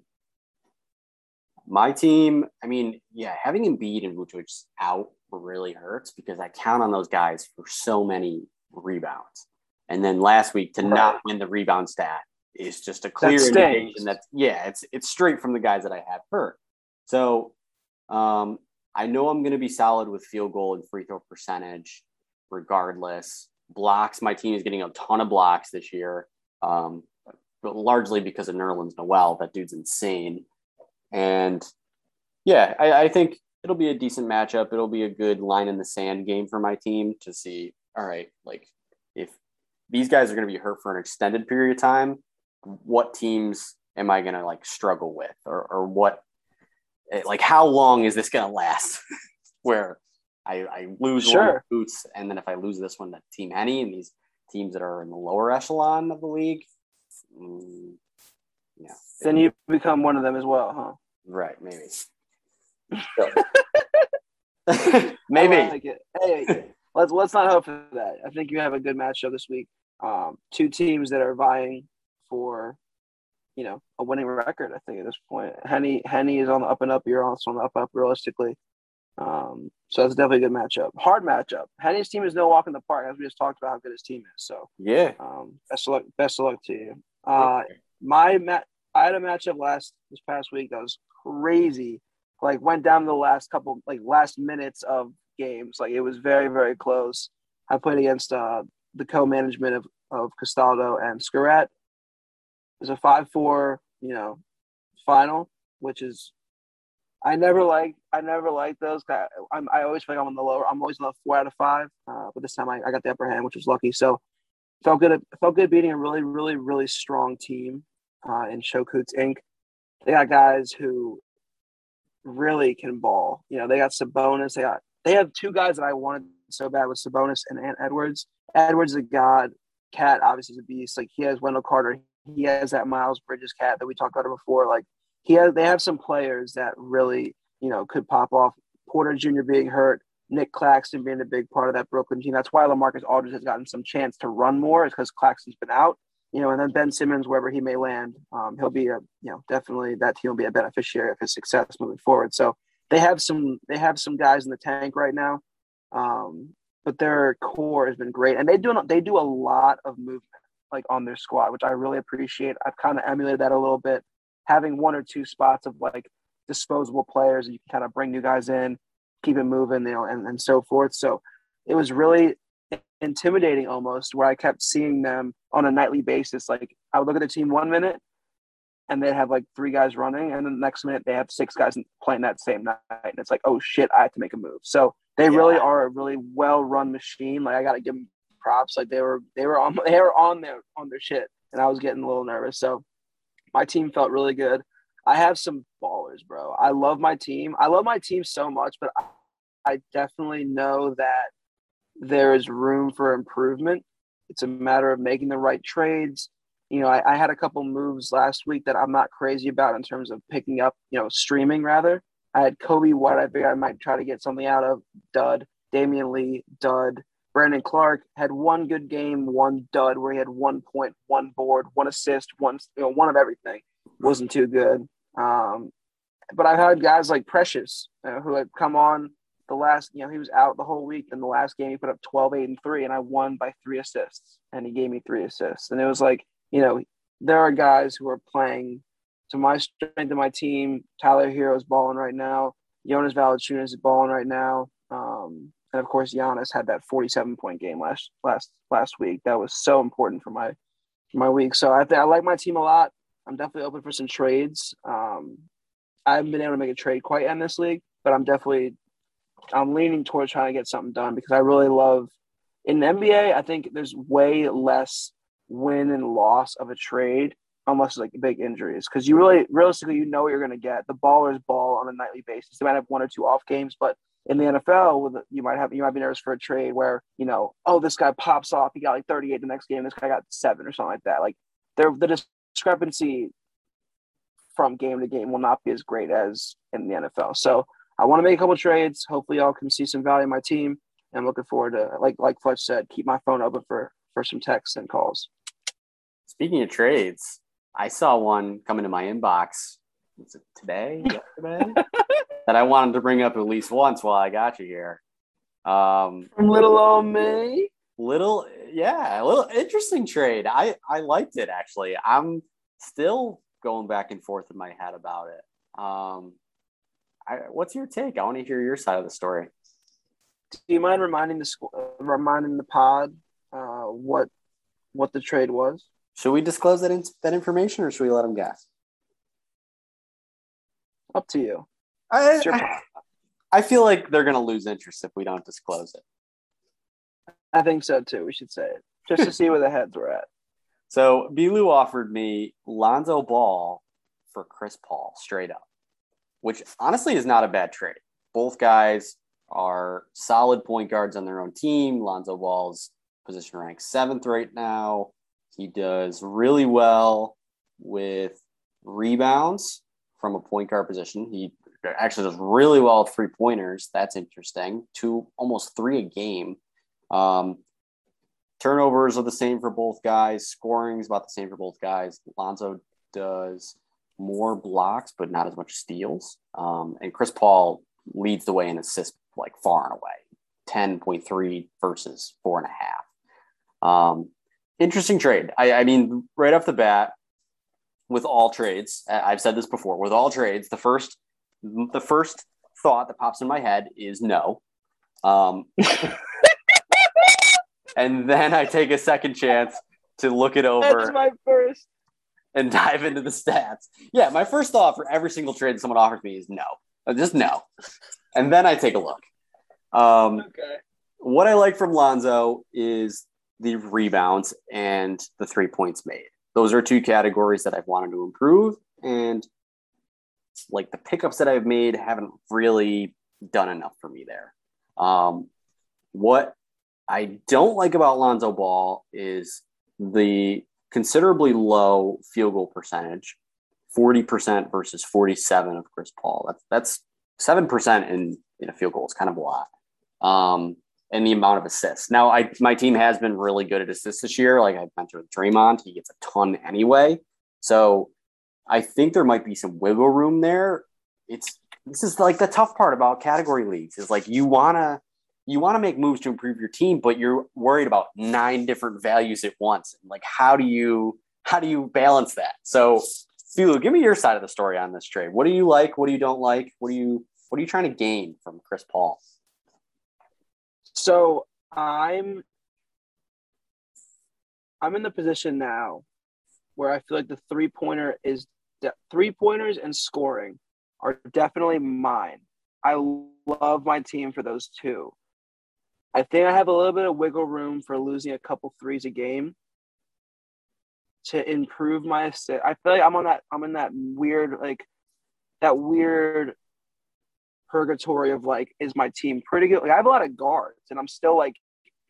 my team, I mean, yeah, having Embiid and Vucevic out really hurts because I count on those guys for so many rebounds. And then last week to not win the rebound stat is just a clear stings. indication that yeah, it's it's straight from the guys that I have hurt. So um, I know I'm going to be solid with field goal and free throw percentage, regardless. Blocks, my team is getting a ton of blocks this year, um, but largely because of Nerlens Noel. That dude's insane. And yeah, I, I think it'll be a decent matchup. It'll be a good line in the sand game for my team to see. All right, like if these guys are going to be hurt for an extended period of time, what teams am I going to like struggle with, or or what, eh, like how long is this going to last? Where I, I lose one Sure. with boots, and then if I lose this one, that Team Henny and these teams that are in the lower echelon of the league, mm, Yeah. Then you become one of them as well, huh? Right, maybe. maybe. Like. Hey, let's let's not hope for that. I think you have a good matchup this week. Um, two teams that are vying for, you know, a winning record. I think at this point, Henny Henny is on the up and up. You're also on the up up realistically. Um, so that's definitely a good matchup. Hard matchup. Henny's team is no walk in the park, as we just talked about how good his team is. So yeah, um, best of luck. Best of luck to you. Uh, my mat. I had a matchup last this past week that was crazy. Like went down to the last couple, like last minutes of games. Like it was very, very close. I played against uh, the co-management of of Castaldo and Scurat. Was a five-four, you know, final, which is I never like I never like those. I, I'm I always feel like I'm on the lower. I'm always on the four out of five. Uh, but this time I, I got the upper hand, which was lucky. So felt good. Felt good beating a really, really, really strong team uh, in Showcoots Inc. They got guys who really can ball. You know, they got Sabonis. They got they have two guys that I wanted so bad with Sabonis and Ant Edwards. Edwards is a god. Cat obviously is a beast. Like he has Wendell Carter. He has that Miles Bridges cat that we talked about before. Like he has they have some players that really, you know, could pop off. Porter Jr. being hurt, Nick Claxton being a big part of that Brooklyn team. That's why LaMarcus Aldridge has gotten some chance to run more, is because Claxton's been out. You know, and then Ben Simmons, wherever he may land, um, he'll be a, you know, definitely that team will be a beneficiary of his success moving forward. So they have some they have some guys in the tank right now. Um, but their core has been great. And they do they do a lot of movement like on their squad, which I really appreciate. I've kind of emulated that a little bit, having one or two spots of like disposable players and you can kind of bring new guys in, keep it moving, you know, and, and so forth. So it was really intimidating almost where I kept seeing them on a nightly basis. Like I would look at the team one minute and they'd have like three guys running, and then the next minute they have six guys playing that same night. And it's like, oh shit, I have to make a move. So they yeah. really are a really well run machine. Like I gotta give them props. Like they were they were on they were on their on their shit. And I was getting a little nervous. So my team felt really good. I have some ballers, bro. I love my team. I love my team so much, but I, I definitely know that there is room for improvement. It's a matter of making the right trades. You know, I, I, had a couple moves last week that I'm not crazy about in terms of picking up, you know, streaming rather. I had Coby White, I figured I might try to get something out of dud. Damion Lee, dud. Brandon Clarke had one good game, one dud where he had one point, one board, one assist, one you know, one of everything. Wasn't too good. Um, but I've had guys like Precious uh, who had come on the last, you know, he was out the whole week. In the last game, he put up 12, 8, and 3, and I won by three assists. And he gave me three assists. And it was like, you know, there are guys who are playing to my strength of my team. Tyler Herro is balling right now. Jonas Valanciunas is balling right now. Um, and of course, Giannis had that 47 point game last last last week. That was so important for my for my week. So I think I like my team a lot. I'm definitely open for some trades. Um, I haven't been able to make a trade quite in this league, but I'm definitely I'm leaning towards trying to get something done because I really love in the NBA. I think there's way less win and loss of a trade unless like big injuries because you really realistically you know what you're going to get. The ballers ball on a nightly basis. They might have one or two off games, but in the NFL, with you might have you might be nervous for a trade where you know oh this guy pops off he got like 38 the next game this guy got seven or something like that. Like there the discrepancy from game to game will not be as great as in the NFL. So I want to make a couple trades. Hopefully, y'all can see some value in my team. I'm looking forward to, like like Fletch said, keep my phone open for for some texts and calls. Speaking of trades, I saw one come into my inbox. Was it today? Yesterday? that I wanted to bring up at least once while I got you here. Um, From little old me. Little, yeah, a little interesting trade. I I liked it actually. I'm still going back and forth in my head about it. Um, I, what's your take? I want to hear your side of the story. Do you mind reminding the school, uh, reminding the pod uh, what what the trade was? Should we disclose that in, that information, or should we let them guess? Up to you. I, I, I feel like they're going to lose interest if we don't disclose it. I think so too. We should say it just to see where the heads were at. So Belu offered me Lonzo Ball for Chris Paul straight up which honestly is not a bad trade. Both guys are solid point guards on their own team. Lonzo Ball's position ranks seventh right now. He does really well with rebounds from a point guard position. He actually does really well with three pointers. That's interesting. Two, almost three a game. Um, turnovers are the same for both guys. Scoring is about the same for both guys. Lonzo does more blocks, but not as much steals. Um, and Chris Paul leads the way in assists like far and away 10.3 versus four and a half. Um, interesting trade. I, I mean, right off the bat, with all trades, I've said this before. With all trades, the first the first thought that pops in my head is no. Um, and then I take a second chance to look it over. That's my first. And dive into the stats. Yeah, my first thought for every single trade someone offers me is no, uh, just no. And then I take a look. Um, okay. What I like from Lonzo is the rebounds and the three points made. Those are two categories that I've wanted to improve. And like the pickups that I've made haven't really done enough for me there. Um, what I don't like about Lonzo Ball is the considerably low field goal percentage, 40% versus 47 of Chris Paul. That's that's seven percent in in a field goal is kind of a lot. Um, and the amount of assists. Now, I my team has been really good at assists this year. Like I mentioned with Draymond, he gets a ton anyway. So I think there might be some wiggle room there. It's this is like the tough part about category leagues is like you wanna you want to make moves to improve your team, but you're worried about nine different values at once. Like how do you how do you balance that? So Philo, give me your side of the story on this trade. What do you like? What do you don't like? What do you what are you trying to gain from Chris Paul? So I'm I'm in the position now where I feel like the three pointer is de- three pointers and scoring are definitely mine. I love my team for those two. I think I have a little bit of wiggle room for losing a couple threes a game to improve my assist. I feel like I'm on that I'm in that weird like that weird purgatory of like, is my team pretty good? Like I have a lot of guards, and I'm still like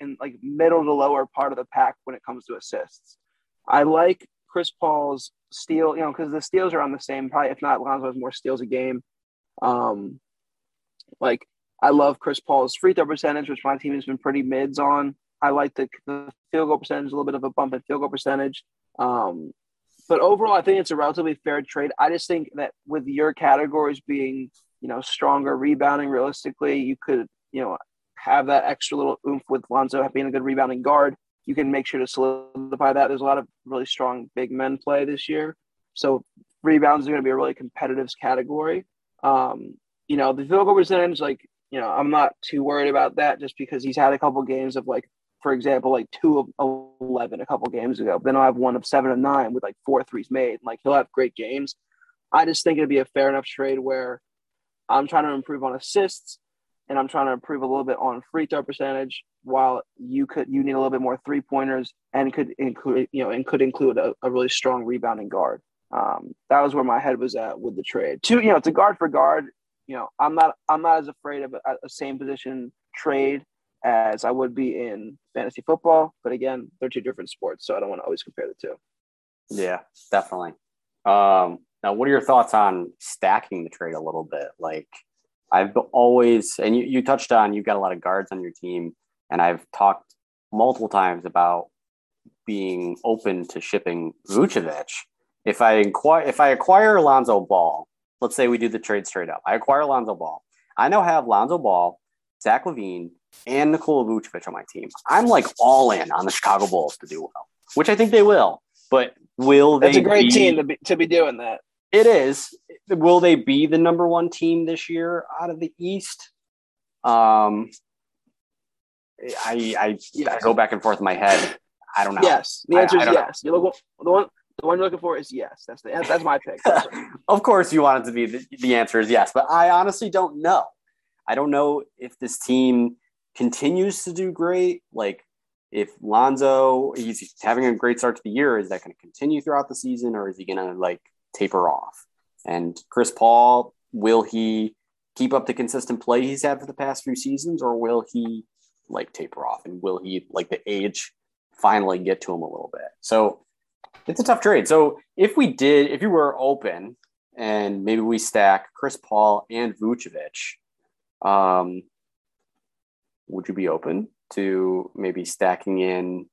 in like middle to lower part of the pack when it comes to assists. I like Chris Paul's steal, you know, because the steals are on the same. Probably if not, Lonzo has more steals a game. Um, like I love Chris Paul's free throw percentage, which my team has been pretty mids on. I like the, the field goal percentage, a little bit of a bump in field goal percentage. Um, but overall, I think it's a relatively fair trade. I just think that with your categories being you know, stronger rebounding realistically. You could, you know, have that extra little oomph with Lonzo being a good rebounding guard. You can make sure to solidify that. There's a lot of really strong big men play this year. So rebounds are going to be a really competitive category. Um, you know, the field goal percentage, like, you know, I'm not too worried about that just because he's had a couple games of like, for example, like two of 11 a couple games ago. Then I'll have one of seven and nine with like four threes made. Like he'll have great games. I just think it'd be a fair enough trade where I'm trying to improve on assists and I'm trying to improve a little bit on free throw percentage while you could you need a little bit more three pointers and could include you know and could include a, a really strong rebounding guard. Um, that was where my head was at with the trade. Two, you know, it's a guard for guard. You know, I'm not I'm not as afraid of a, a same position trade as I would be in fantasy football. But again, they're two different sports, so I don't want to always compare the two. Yeah, definitely. Um, now, what are your thoughts on stacking the trade a little bit? Like, I've always, and you, you touched on, you've got a lot of guards on your team, and I've talked multiple times about being open to shipping Vucevic. If I acquire, if I acquire Alonzo Ball, let's say we do the trade straight up. I acquire Alonzo Ball. I now have Lonzo Ball, Zach LaVine, and Nikola Vucevic on my team. I'm like all in on the Chicago Bulls to do well, which I think they will. But will they? It's a great be, team to be to be doing that. It is. Will they be the number one team this year out of the East? Um, I I, yes. I go back and forth in my head. I don't know. Yes, the answer I, is I yes. You look, the one the one you're looking for is yes. That's the that's my pick. of course, you want it to be the, the answer is yes, but I honestly don't know. I don't know if this team continues to do great. Like if Lonzo he's having a great start to the year, is that going to continue throughout the season, or is he going to like taper off. And Chris Paul, will he keep up the consistent play he's had for the past few seasons, or will he like taper off? And will he like the age finally get to him a little bit? So It's a tough trade. So if we did, if you were open and maybe we stack Chris Paul and Vucevic, um, would you be open to maybe stacking in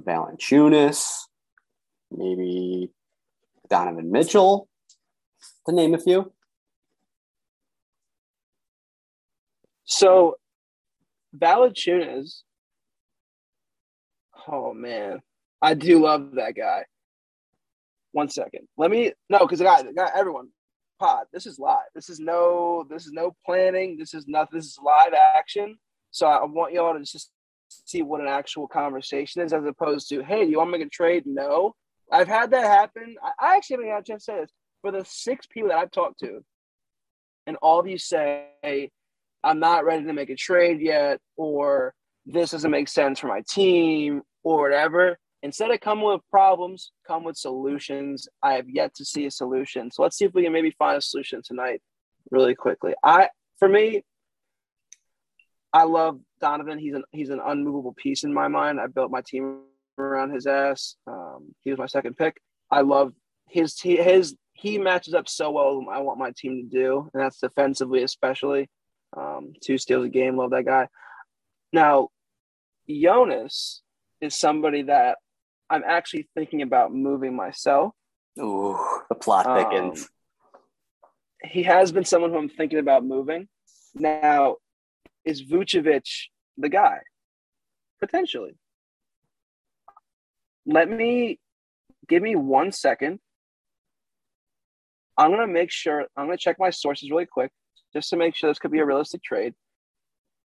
Valanciunas, maybe Donovan Mitchell, to name a few? So, Valanciunas. Oh man, I do love that guy. One second, let me no, because I got, everyone. Pod, this is live. This is no, this is no planning. This is nothing. This is live action. So I want y'all to just see what an actual conversation is, as opposed to, hey, you want to make a trade? No, I've had that happen. I, I actually haven't had a chance to say this for the six people that I've talked to, and all of you say, I'm not ready to make a trade yet, or this doesn't make sense for my team, or whatever. Instead of coming with problems, come with solutions. I have yet to see a solution. So let's see if we can maybe find a solution tonight really quickly. I for me, I love Donovan. He's an he's an unmovable piece in my mind. I built my team around his ass. Um, he was my second pick. I love his his he matches up so well I want my team to do, and that's defensively especially. Um, two steals a game, love that guy. Now, Jonas is somebody that I'm actually thinking about moving myself. Ooh, the plot thickens. Um, he has been someone who I'm thinking about moving. Now, is Vucevic the guy? Potentially. Let me give me one second. I'm gonna make sure I'm gonna check my sources really quick just to make sure this could be a realistic trade.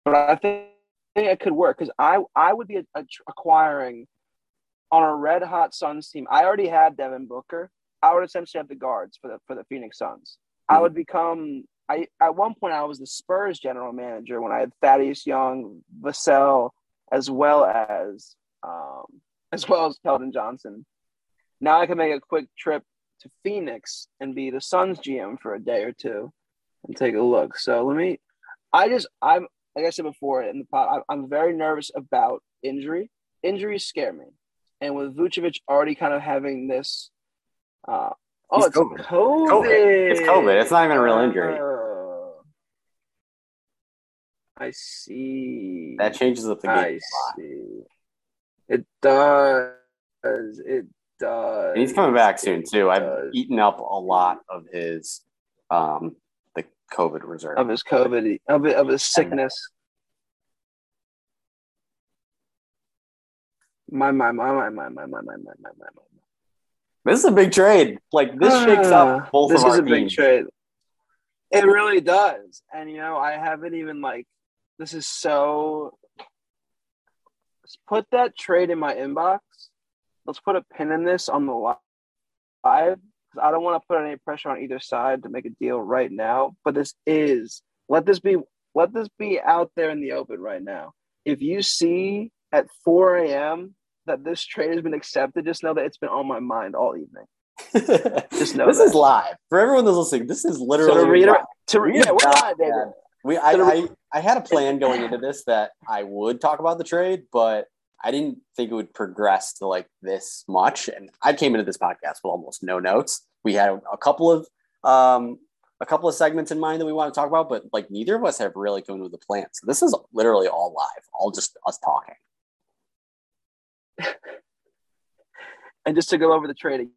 But I think it could work because I I would be a, a, acquiring on a red hot Suns team. I already had Devin Booker. I would essentially have the guards for the for the Phoenix Suns. Mm-hmm. I would become I at one point I was the Spurs general manager when I had Thaddeus Young, Vassell, as well as um, as well as Keldon Johnson. Now I can make a quick trip to Phoenix and be the Suns GM for a day or two and take a look. So let me. I just I'm like I said before in the pod, I'm very nervous about injury. Injuries scare me, and with Vucevic already kind of having this. Uh, oh, He's it's COVID. COVID. COVID. It's COVID. It's not even a real injury. Uh, I see. That changes up the game. I see. It does. It does. And he's coming back soon too. I've eaten up a lot of his um the COVID reserve of his COVID of of his sickness. My my my my my my my my my my my my. This is a big trade. Like this shakes up both this of our This is a big trade. It really does, and you know I haven't even like. This is so Let's put that trade in my inbox. Let's put a pin in this on the live. Because I don't want to put any pressure on either side to make a deal right now. But this is let this be let this be out there in the open right now. If you see at 4 a.m. that this trade has been accepted, just know that it's been on my mind all evening. just know this that. is live for everyone that's listening. This is literally so to read, to read, yeah, we're live, baby. We I, I I had a plan going into this that I would talk about the trade, but I didn't think it would progress to like this much. And I came into this podcast with almost no notes. We had a couple of um, a couple of segments in mind that we want to talk about, but like neither of us have really come with a plan. So this is literally all live, all just us talking. and just to go over the trade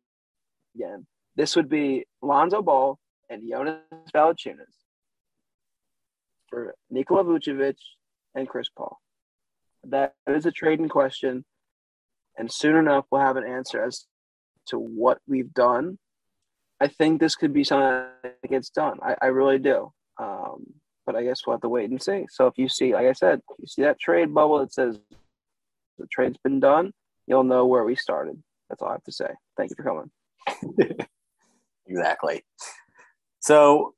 again, this would be Lonzo Ball and Jonas Valanciunas for Nikola Vucevic and Chris Paul. That is a trading question, and soon enough we'll have an answer as to what we've done. I think this could be something that gets done. I, I really do. Um, but I guess we'll have to wait and see. So if you see, like I said, you see that trade bubble that says the trade's been done, you'll know where we started. That's all I have to say. Thank you for coming. exactly. So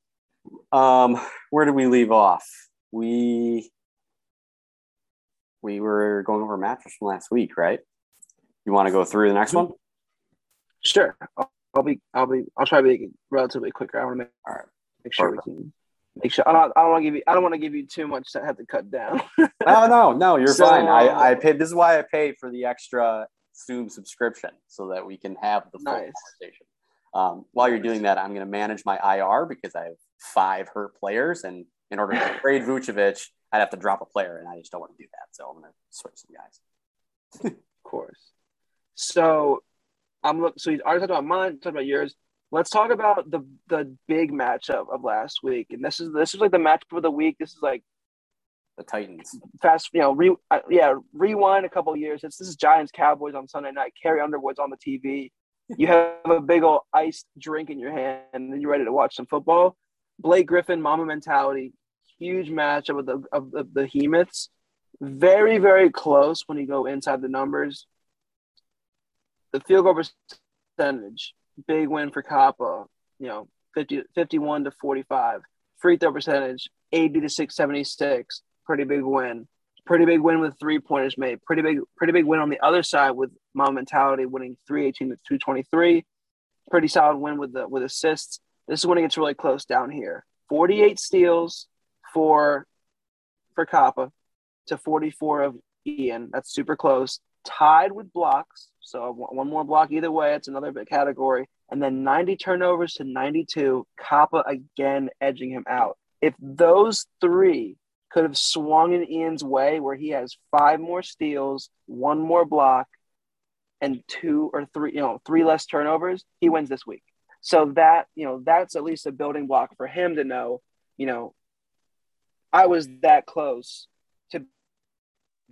um, where did we leave off? We we were going over mattress from last week, right? You want to go through the next one? Sure. I'll, I'll be. I'll be. I'll try to be relatively quicker. I want to make, All right. make sure Perfect. we can make sure. I don't. I don't want to give you. I don't want to give you too much to have to cut down. no, no, no. You're so, fine. I, I paid. This is why I paid for the extra Zoom subscription so that we can have the full Nice. conversation. Um, while you're doing that, I'm going to manage my IR because I have five hurt players, and in order to trade Vucevic, I'd have to drop a player, and I just don't want to do that. So I'm going to switch some guys. Of course. So I'm look. So you already talked about mine. Talked about yours. Let's talk about the the big matchup of last week. And this is this is like the matchup of the week. This is like The Titans. fast. You know, re, uh, yeah. Rewind a couple of years. It's, this is Giants Cowboys on Sunday night. Carrie Underwood's on the TV. You have a big old iced drink in your hand, and then you're ready to watch some football. Blake Griffin, Mama mentality. Huge matchup of the of the behemoths. Very very close when you go inside the numbers. The field goal percentage, big win for Kappa. You know, 50, 51 to 45. Free throw percentage, 80 to 676. Pretty big win. Pretty big win with three pointers made. Pretty big, pretty big win on the other side with Mom Mentality winning 318 to 223. Pretty solid win with the with assists. This is when it gets really close down here. 48 steals for for Kappa to 44 of Ian. That's super close. Tied with blocks. So one more block either way. It's another big category. And then 90 turnovers to 92. Kappa again edging him out. If those three could have swung in Ian's way, where he has five more steals, one more block, and two or three, you know, three less turnovers, he wins this week. So that, you know, that's at least a building block for him to know, you know, I was that close to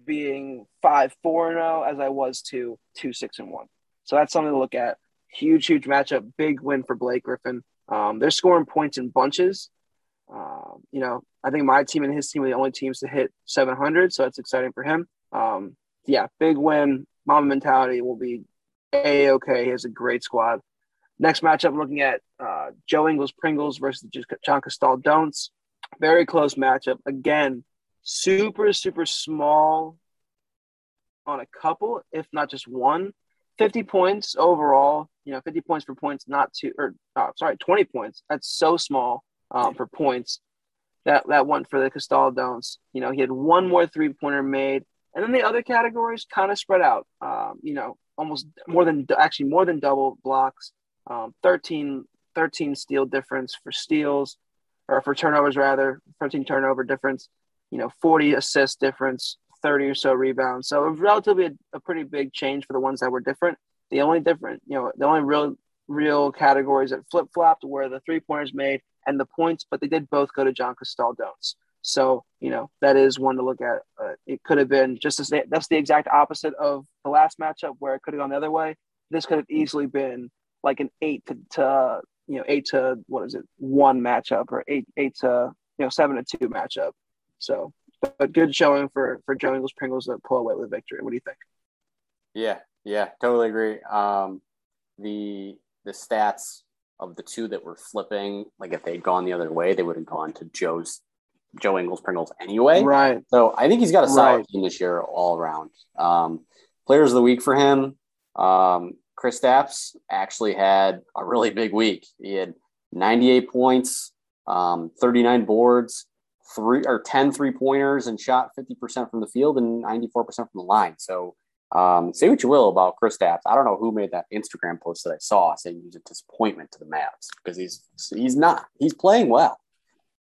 being five four and zero as I was to two six and one. So that's something to look at. Huge, huge matchup. Big win for Blake Griffin. Um, they're scoring points in bunches. Um, you know, I think my team and his team are the only teams to hit 700, so that's exciting for him. Um, yeah, big win. Mama mentality will be a okay. He has a great squad. Next matchup, I'm looking at uh, Joe Ingles Pringles versus John Costal Don'ts. Very close matchup. Again, super, super small on a couple, if not just one. 50 points overall, you know, 50 points for points, not two, or oh, sorry, 20 points. That's so small um, for points. That that one for the Costal Don'ts. You know, he had one more three pointer made. And then the other categories kind of spread out. Um, you know, almost more than actually more than double blocks. Um, 13, 13 steal difference for steals or for turnovers rather, 13 turnover difference. You know, 40 assist difference, 30 or so rebounds. So relatively a, a pretty big change for the ones that were different. The only different, you know, the only real real categories that flip flopped were the three pointers made and the points, but they did both go to John Costal Don'ts. So, you know, that is one to look at. Uh, it could have been just as that's the exact opposite of the last matchup where it could have gone the other way. This could have easily been like an eight to, to you know, eight to what is it, one matchup or eight, eight to, you know, seven to two matchup. So, but, good showing for, for Joe Ingles Pringles to pull away with victory. What do you think? Yeah, yeah, totally agree. Um, the the stats of the two that were flipping, like if they'd gone the other way, they would have gone to Joe's Joe Ingles Pringles anyway. Right. So I think he's got a solid Right. team this year all around. Um, players of the week for him. Um, Kristaps actually had a really big week. He had 98 points, um, 39 boards, three or 10 three pointers, and shot 50% from the field and 94% from the line. So um, say what you will about Kristaps. I don't know who made that Instagram post that I saw saying he was a disappointment to the Mavs because he's he's not. He's playing well.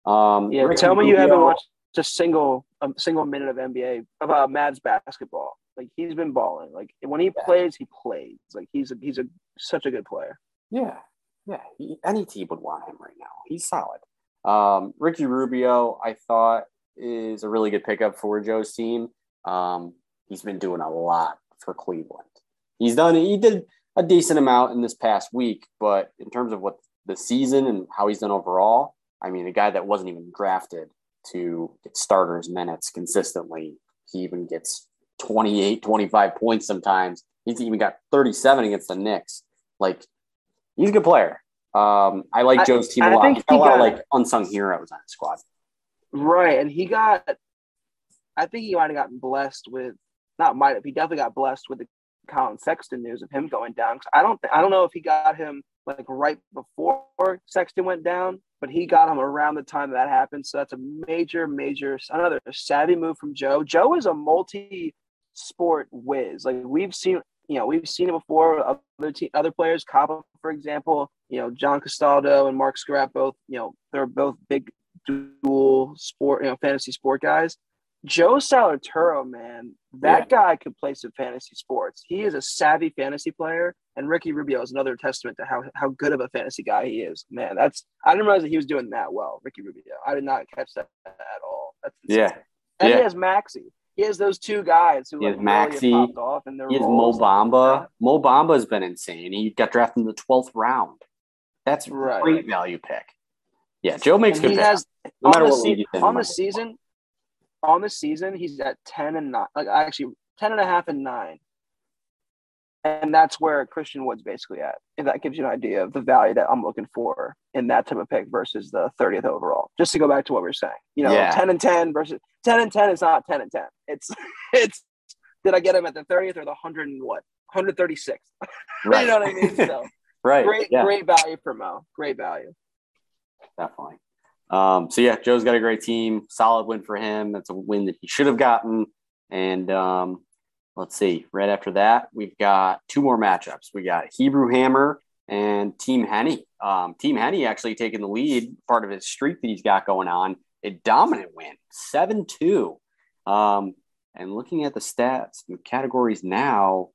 Um, Yeah. Tell me you haven't watched a single a single minute of NBA about uh, Mavs basketball. Like he's been balling. Like when he Yeah. plays, he plays. Like he's a, he's a such a good player. Yeah, yeah. He, any team would want him right now. He's solid. Um, Ricky Rubio, I thought, is a really good pickup for Joe's team. Um, he's been doing a lot for Cleveland. He's done. He did a decent amount in this past week, but in terms of what the season and how he's done overall, I mean, a guy that wasn't even drafted to get starters minutes consistently, he even gets 28, 25 points sometimes. He's even got 37 against the Knicks. Like, he's a good player. Um, I like Joe's team I a lot. He's got a he lot of like unsung heroes on his squad. Right, and he got. I think he might have gotten blessed with, not might have. He definitely got blessed with the Collin Sexton news of him going down. I don't. Th- I don't know if he got him like right before Sexton went down, but he got him around the time that happened. So that's a major, major, another savvy move from Joe. Joe is a multi-sport whiz. Like we've seen you know, we've seen it before. Other te- other players, Kaba, for example, you know, John Castaldo and Mark Scrap, both, you know, they're both big dual sport, you know, fantasy sport guys. Joe Salaturo, man, that yeah. guy could play some fantasy sports. He is a savvy fantasy player, and Ricky Rubio is another testament to how how good of a fantasy guy he is. Man, that's I didn't realize that he was doing that well, Ricky Rubio. I did not catch that at all. That's yeah, and yeah. he has Maxey he has those two guys who he like Maxey. Really popped off and he has Mo Bamba. Mo Bamba has been insane. He got drafted in the twelfth round. That's right. great value pick. Yeah, Joe makes and good. He has no matter what se- on the season. On the season, he's at ten and nine. Like actually, ten and a half and nine and that's where Christian Wood's basically at. If that gives you an idea of the value that I'm looking for in that type of pick versus the 30th overall. Just to go back to what we are saying, you know, yeah. 10 and 10 versus 10 and 10 is not 10 and 10. It's it's did I get him at the 30th or the 100 and what 136? Right. you know what I mean? So right. Great, yeah. great value for Mo. Great value. Definitely. Um, so yeah, Joe's got a great team. Solid win for him. That's a win that he should have gotten. And um, let's see, right after that, we've got two more matchups. We got Hebrew Hammer and Team Henny. Um, Team Henny actually taking the lead, part of his streak that he's got going on. A dominant win, 7 2. Um, and looking at the stats and categories now,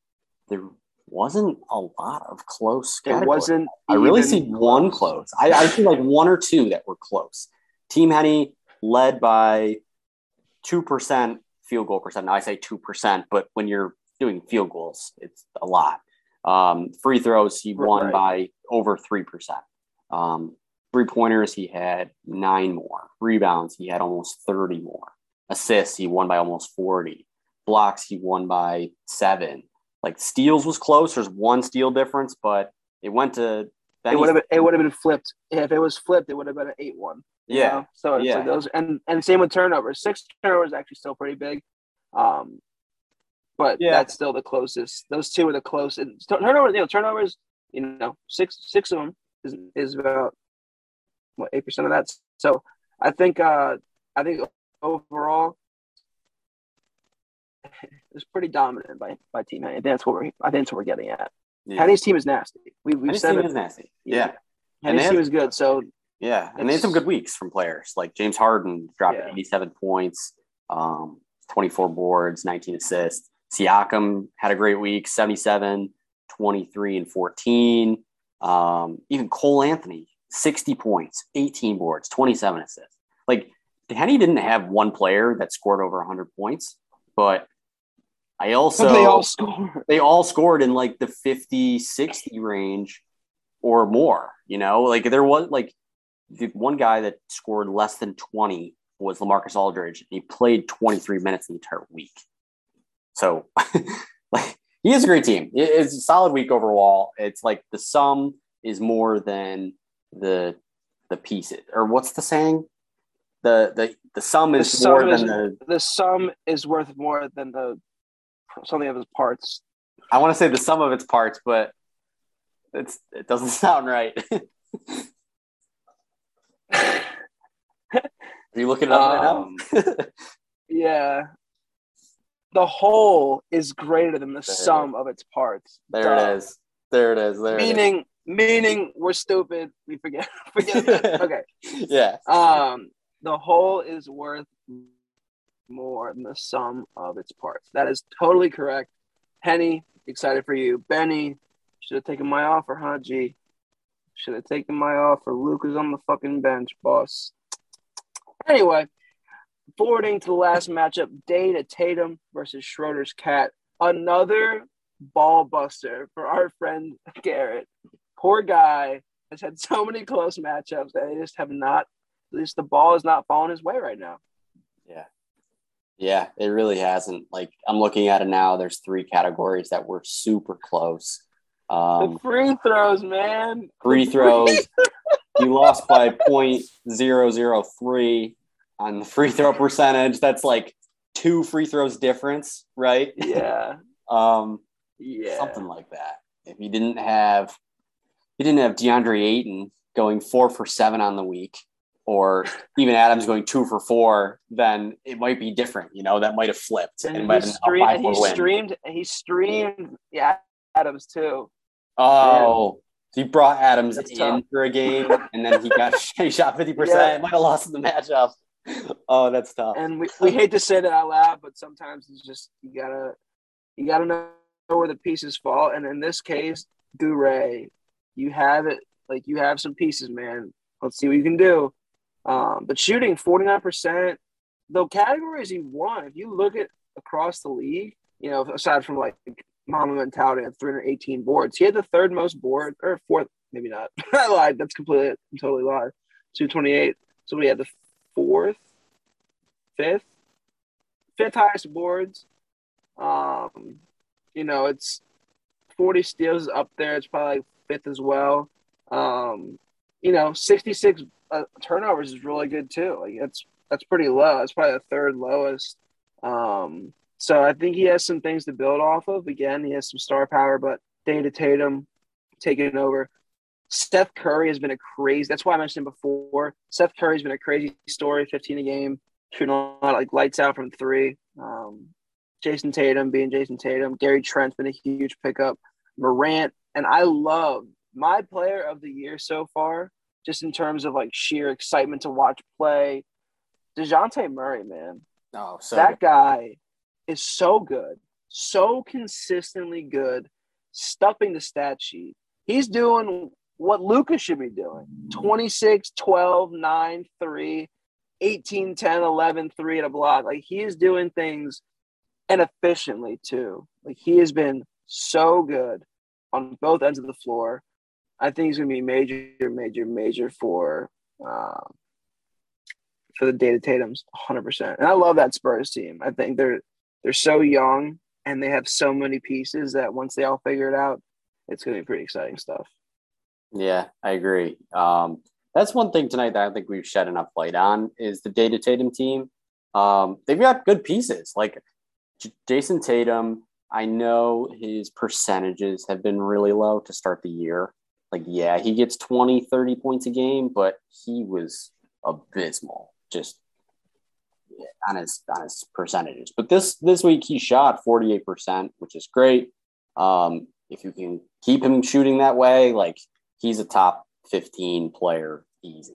there wasn't a lot of close. Categories. It wasn't. I really see one close. I, I see like one or two that were close. Team Henny led by two percent field goal percent. Now I say 2%, but when you're doing field goals, it's a lot. Um, free throws, he won right. by over 3%. Um, three pointers, he had nine more. Rebounds, he had almost 30 more. Assists, he won by almost 40. Blocks, he won by seven. Like steals was close. There's one steal difference, but it went to. It would have been, it would have been flipped. If it was flipped, it would have been an eight one. Yeah. Know? So yeah. Like those and and same with turnovers. Six turnovers actually still pretty big. Um, but yeah. that's still the closest. Those two are the closest. Turnovers, you know, turnovers. You know, six six of them is is about what eight percent of that. So I think uh I think overall it's pretty dominant by by team. I think that's what we're I think that's what we're getting at. Yeah. Henny's team is nasty. We we've said team it. is nasty. Yeah. Henny's team is good. So yeah, and they had some good weeks from players like James Harden dropped yeah. 87 points, um, 24 boards, 19 assists. Siakam had a great week, 77, 23, and 14. Um, even Cole Anthony, 60 points, 18 boards, 27 assists. Like Henny didn't have one player that scored over 100 points, but I also but they all scored. They all scored in like the 50, 60 range or more. You know, like there was like the one guy that scored less than 20 was LaMarcus Aldridge. and He played 23 minutes the entire week. So like he is a great team. It's a solid week overall. It's like the sum is more than the the pieces. Or what's the saying? The the the sum is the sum more is, than the the sum is worth more than the something of its parts. I want to say the sum of its parts, but it's it doesn't sound right. Are you looking it up um, right now? yeah. The whole is greater than the there sum of its parts. There Duh. it is. There it is. There meaning, is. meaning we're stupid. We forget. Forget that. Okay. yeah. Um, the whole is worth more than the sum of its parts. That is totally correct. Henny, excited for you. Benny, should have taken my offer, huh? G. Should have taken my offer. Luke is on the fucking bench, boss. Anyway, forwarding to the last matchup, Data Tatum versus Schroeder's cat. Another ball buster for our friend Garrett. Poor guy has had so many close matchups that they just have not, at least the ball is not falling his way right now. Yeah. Yeah, it really hasn't. Like I'm looking at it now, there's three categories that were super close. Um, the free throws, man. Free throws. you lost by point zero zero three on the free throw percentage. That's like two free throws difference, right? Yeah. um, yeah. Something like that. If you didn't have, you didn't have Deandre Ayton going four for seven on the week, or even Adams going two for four, then it might be different. You know, that might have flipped And, and, he, might have been a streamed, five and he streamed. He streamed. Yeah, Adams too. Oh, he brought Adams That's in tough. for a game, and then he got he shot fifty Yeah. percent. Might have lost in the matchup. Oh, that's tough. And we, we hate to say that out loud, but sometimes it's just you gotta you gotta know where the pieces fall. And in this case, Gouray, you have it. Like you have some pieces, man. Let's see what you can do. Um, but shooting forty nine percent, the categories he won. If you look at across the league, you know, aside from like Mama mentality at 318 boards, he had the third most board or fourth, maybe not. I lied. That's completely, I totally lied. 228. So we had the fourth, fifth, fifth highest boards. Um, you know, it's 40 steals up there. It's probably like fifth as well. Um, you know, 66 uh, turnovers is really good too. Like that's that's pretty low. It's probably the third lowest. Um, so I think he has some things to build off of. Again, he has some star power, but Data Tatum taking over. Steph Curry has been a crazy. That's why I mentioned him before. Steph Curry's been a crazy story. 15 a game, shooting a lot like lights out from three. Um, Jayson Tatum being Jayson Tatum. Gary Trent's been a huge pickup. Morant and I love my player of the year so far, just in terms of like sheer excitement to watch play. Dejounte Murray, man, Oh, so that guy is so good, so consistently good, stuffing the stat sheet. He's doing what Lucas should be doing 26, 12, 9, 3, 18, 10, 11, 3 at a block. Like he is doing things and efficiently too. Like he has been so good on both ends of the floor. I think he's going to be major, major, major for um, for the Data Tatum's 100%. And I love that Spurs team. I think they're they're so young and they have so many pieces that once they all figure it out, it's going to be pretty exciting stuff. Yeah, I agree. Um, that's one thing tonight that I think we've shed enough light on is the Data Tatum team. Um, they've got good pieces like J- Jayson Tatum. I know his percentages have been really low to start the year. Like, yeah, he gets 20, 30 points a game, but he was abysmal just on his on his percentages. But this this week he shot 48%, which is great. Um, if you can keep him shooting that way, like he's a top 15 player easy.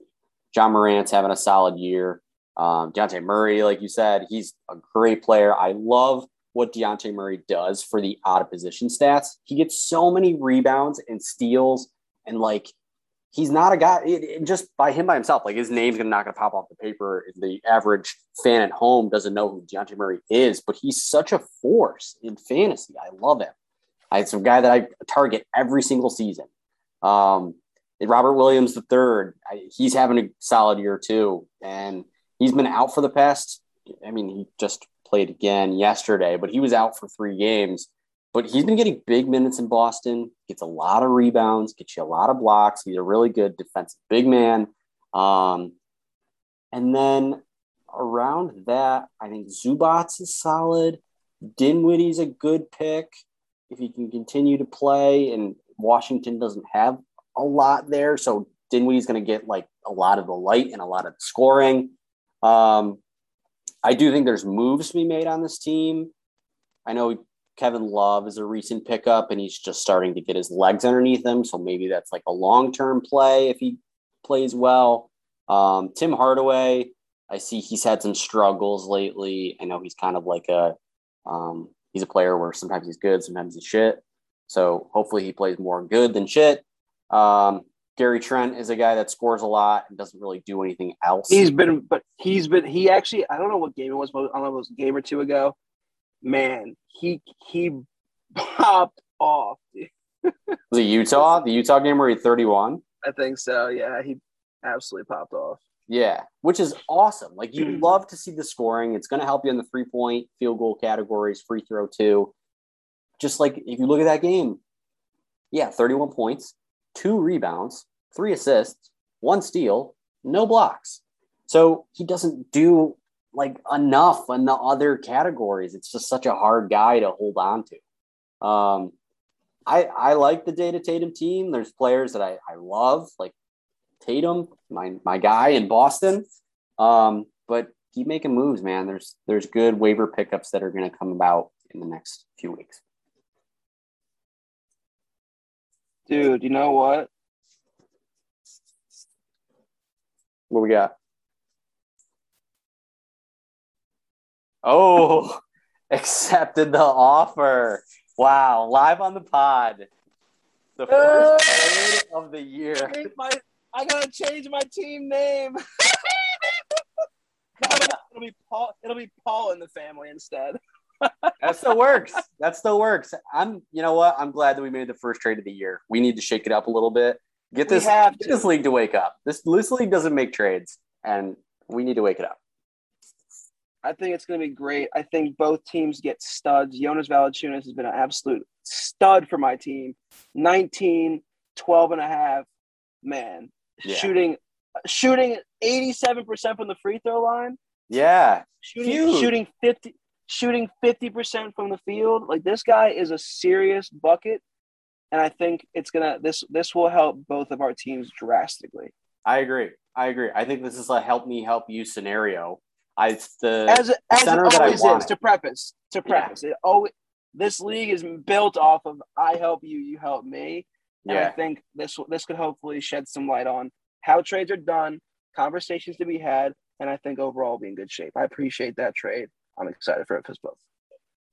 Ja Morant's having a solid year. Um, Dejounte Murray, like you said, he's a great player. I love what Dejounte Murray does for the out of position stats. He gets so many rebounds and steals, and like he's not a guy it, it just by him by himself. Like his name's not gonna pop off the paper. The average fan at home doesn't know who Dejounte Murray is, but he's such a force in fantasy. I love him. I, it's a guy that I target every single season. Um, Robert Williams the third, he's having a solid year too, and he's been out for the past. I mean, he just played again yesterday, but he was out for three games. But he's been getting big minutes in Boston. Gets a lot of rebounds, gets you a lot of blocks. He's a really good defensive big man. Um, and then around that, I think Zubac is solid. Dinwiddie's a good pick if he can continue to play. And Washington doesn't have a lot there, so Dinwiddie's going to get like a lot of the light and a lot of scoring. Um, I do think there's moves to be made on this team. I know Kevin Love is a recent pickup, and he's just starting to get his legs underneath him. So maybe that's like a long term play if he plays well. Um, Tim Hardaway, I see he's had some struggles lately. I know he's kind of like a um, he's a player where sometimes he's good, sometimes he's shit. So hopefully he plays more good than shit. Um, Gary Trent is a guy that scores a lot and doesn't really do anything else. He's been, but he's been, he actually, I don't know what game it was, but I don't know it was a game or two ago. Man, he he popped off. was it Utah? The Utah game where he 31? I think so. Yeah, he absolutely popped off. Yeah, which is awesome. Like you mm. love to see the scoring. It's going to help you in the three point, field goal categories, free throw too. Just like if you look at that game, yeah, 31 points, two rebounds, three assists, one steal, no blocks. So he doesn't do like enough in the other categories. It's just such a hard guy to hold on to. Um, I I like the Data Tatum team. There's players that I, I love, like Tatum, my my guy in Boston. Um, but keep making moves, man. There's there's good waiver pickups that are going to come about in the next few weeks. Dude, you know what? What we got? Oh, accepted the offer. Wow, live on the pod. The first trade of the year. My, I gotta change my team name. it'll be Paul. It'll be Paul in the family instead. that still works. That still works. I'm. You know what? I'm glad that we made the first trade of the year. We need to shake it up a little bit. Get this. Get this league to wake up. This this league doesn't make trades, and we need to wake it up. I think it's going to be great. I think both teams get studs. Jonas Valanciunas has been an absolute stud for my team. 19, 12 and a half, man. Yeah. Shooting shooting 87% from the free throw line. Yeah. Shooting Huge. shooting 50 shooting 50% from the field. Like this guy is a serious bucket and I think it's going to this this will help both of our teams drastically. I agree. I agree. I think this is a help me help you scenario I the as, as it always is. To preface, to preface, yeah. it always this league is built off of I help you, you help me. And yeah. I think this this could hopefully shed some light on how trades are done, conversations to be had, and I think overall be in good shape. I appreciate that trade. I'm excited for it for both.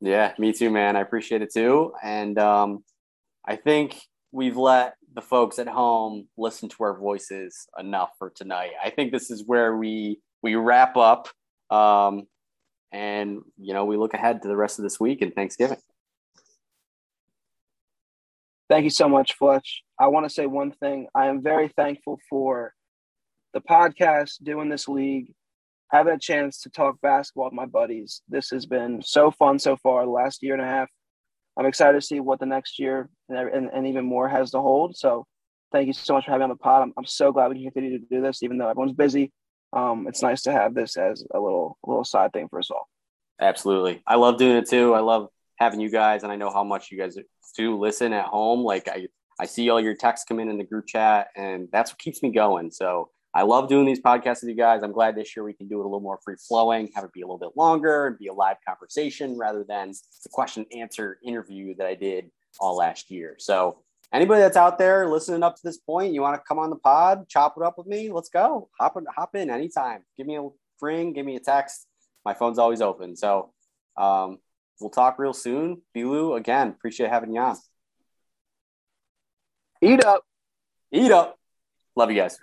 Yeah, me too, man. I appreciate it too, and um, I think we've let the folks at home listen to our voices enough for tonight. I think this is where we we wrap up um, and, you know, we look ahead to the rest of this week and Thanksgiving. Thank you so much, Fletch. I want to say one thing. I am very thankful for the podcast, doing this league, having a chance to talk basketball with my buddies. This has been so fun so far, the last year and a half. I'm excited to see what the next year and, and, and even more has to hold. So, thank you so much for having me on the pod. I'm, I'm so glad we can continue to do this, even though everyone's busy um, it's nice to have this as a little little side thing for us all. Absolutely, I love doing it too. I love having you guys, and I know how much you guys do listen at home. Like I, I see all your texts come in in the group chat, and that's what keeps me going. So I love doing these podcasts with you guys. I'm glad this year we can do it a little more free flowing, have it be a little bit longer, and be a live conversation rather than the question answer interview that I did all last year. So anybody that's out there listening up to this point, you want to come on the pod, chop it up with me, let's go. Hop in, hop in anytime. Give me a ring, give me a text. My phone's always open. So um, we'll talk real soon. Bilu, again, appreciate having you on. Eat up. Eat up. Love you guys.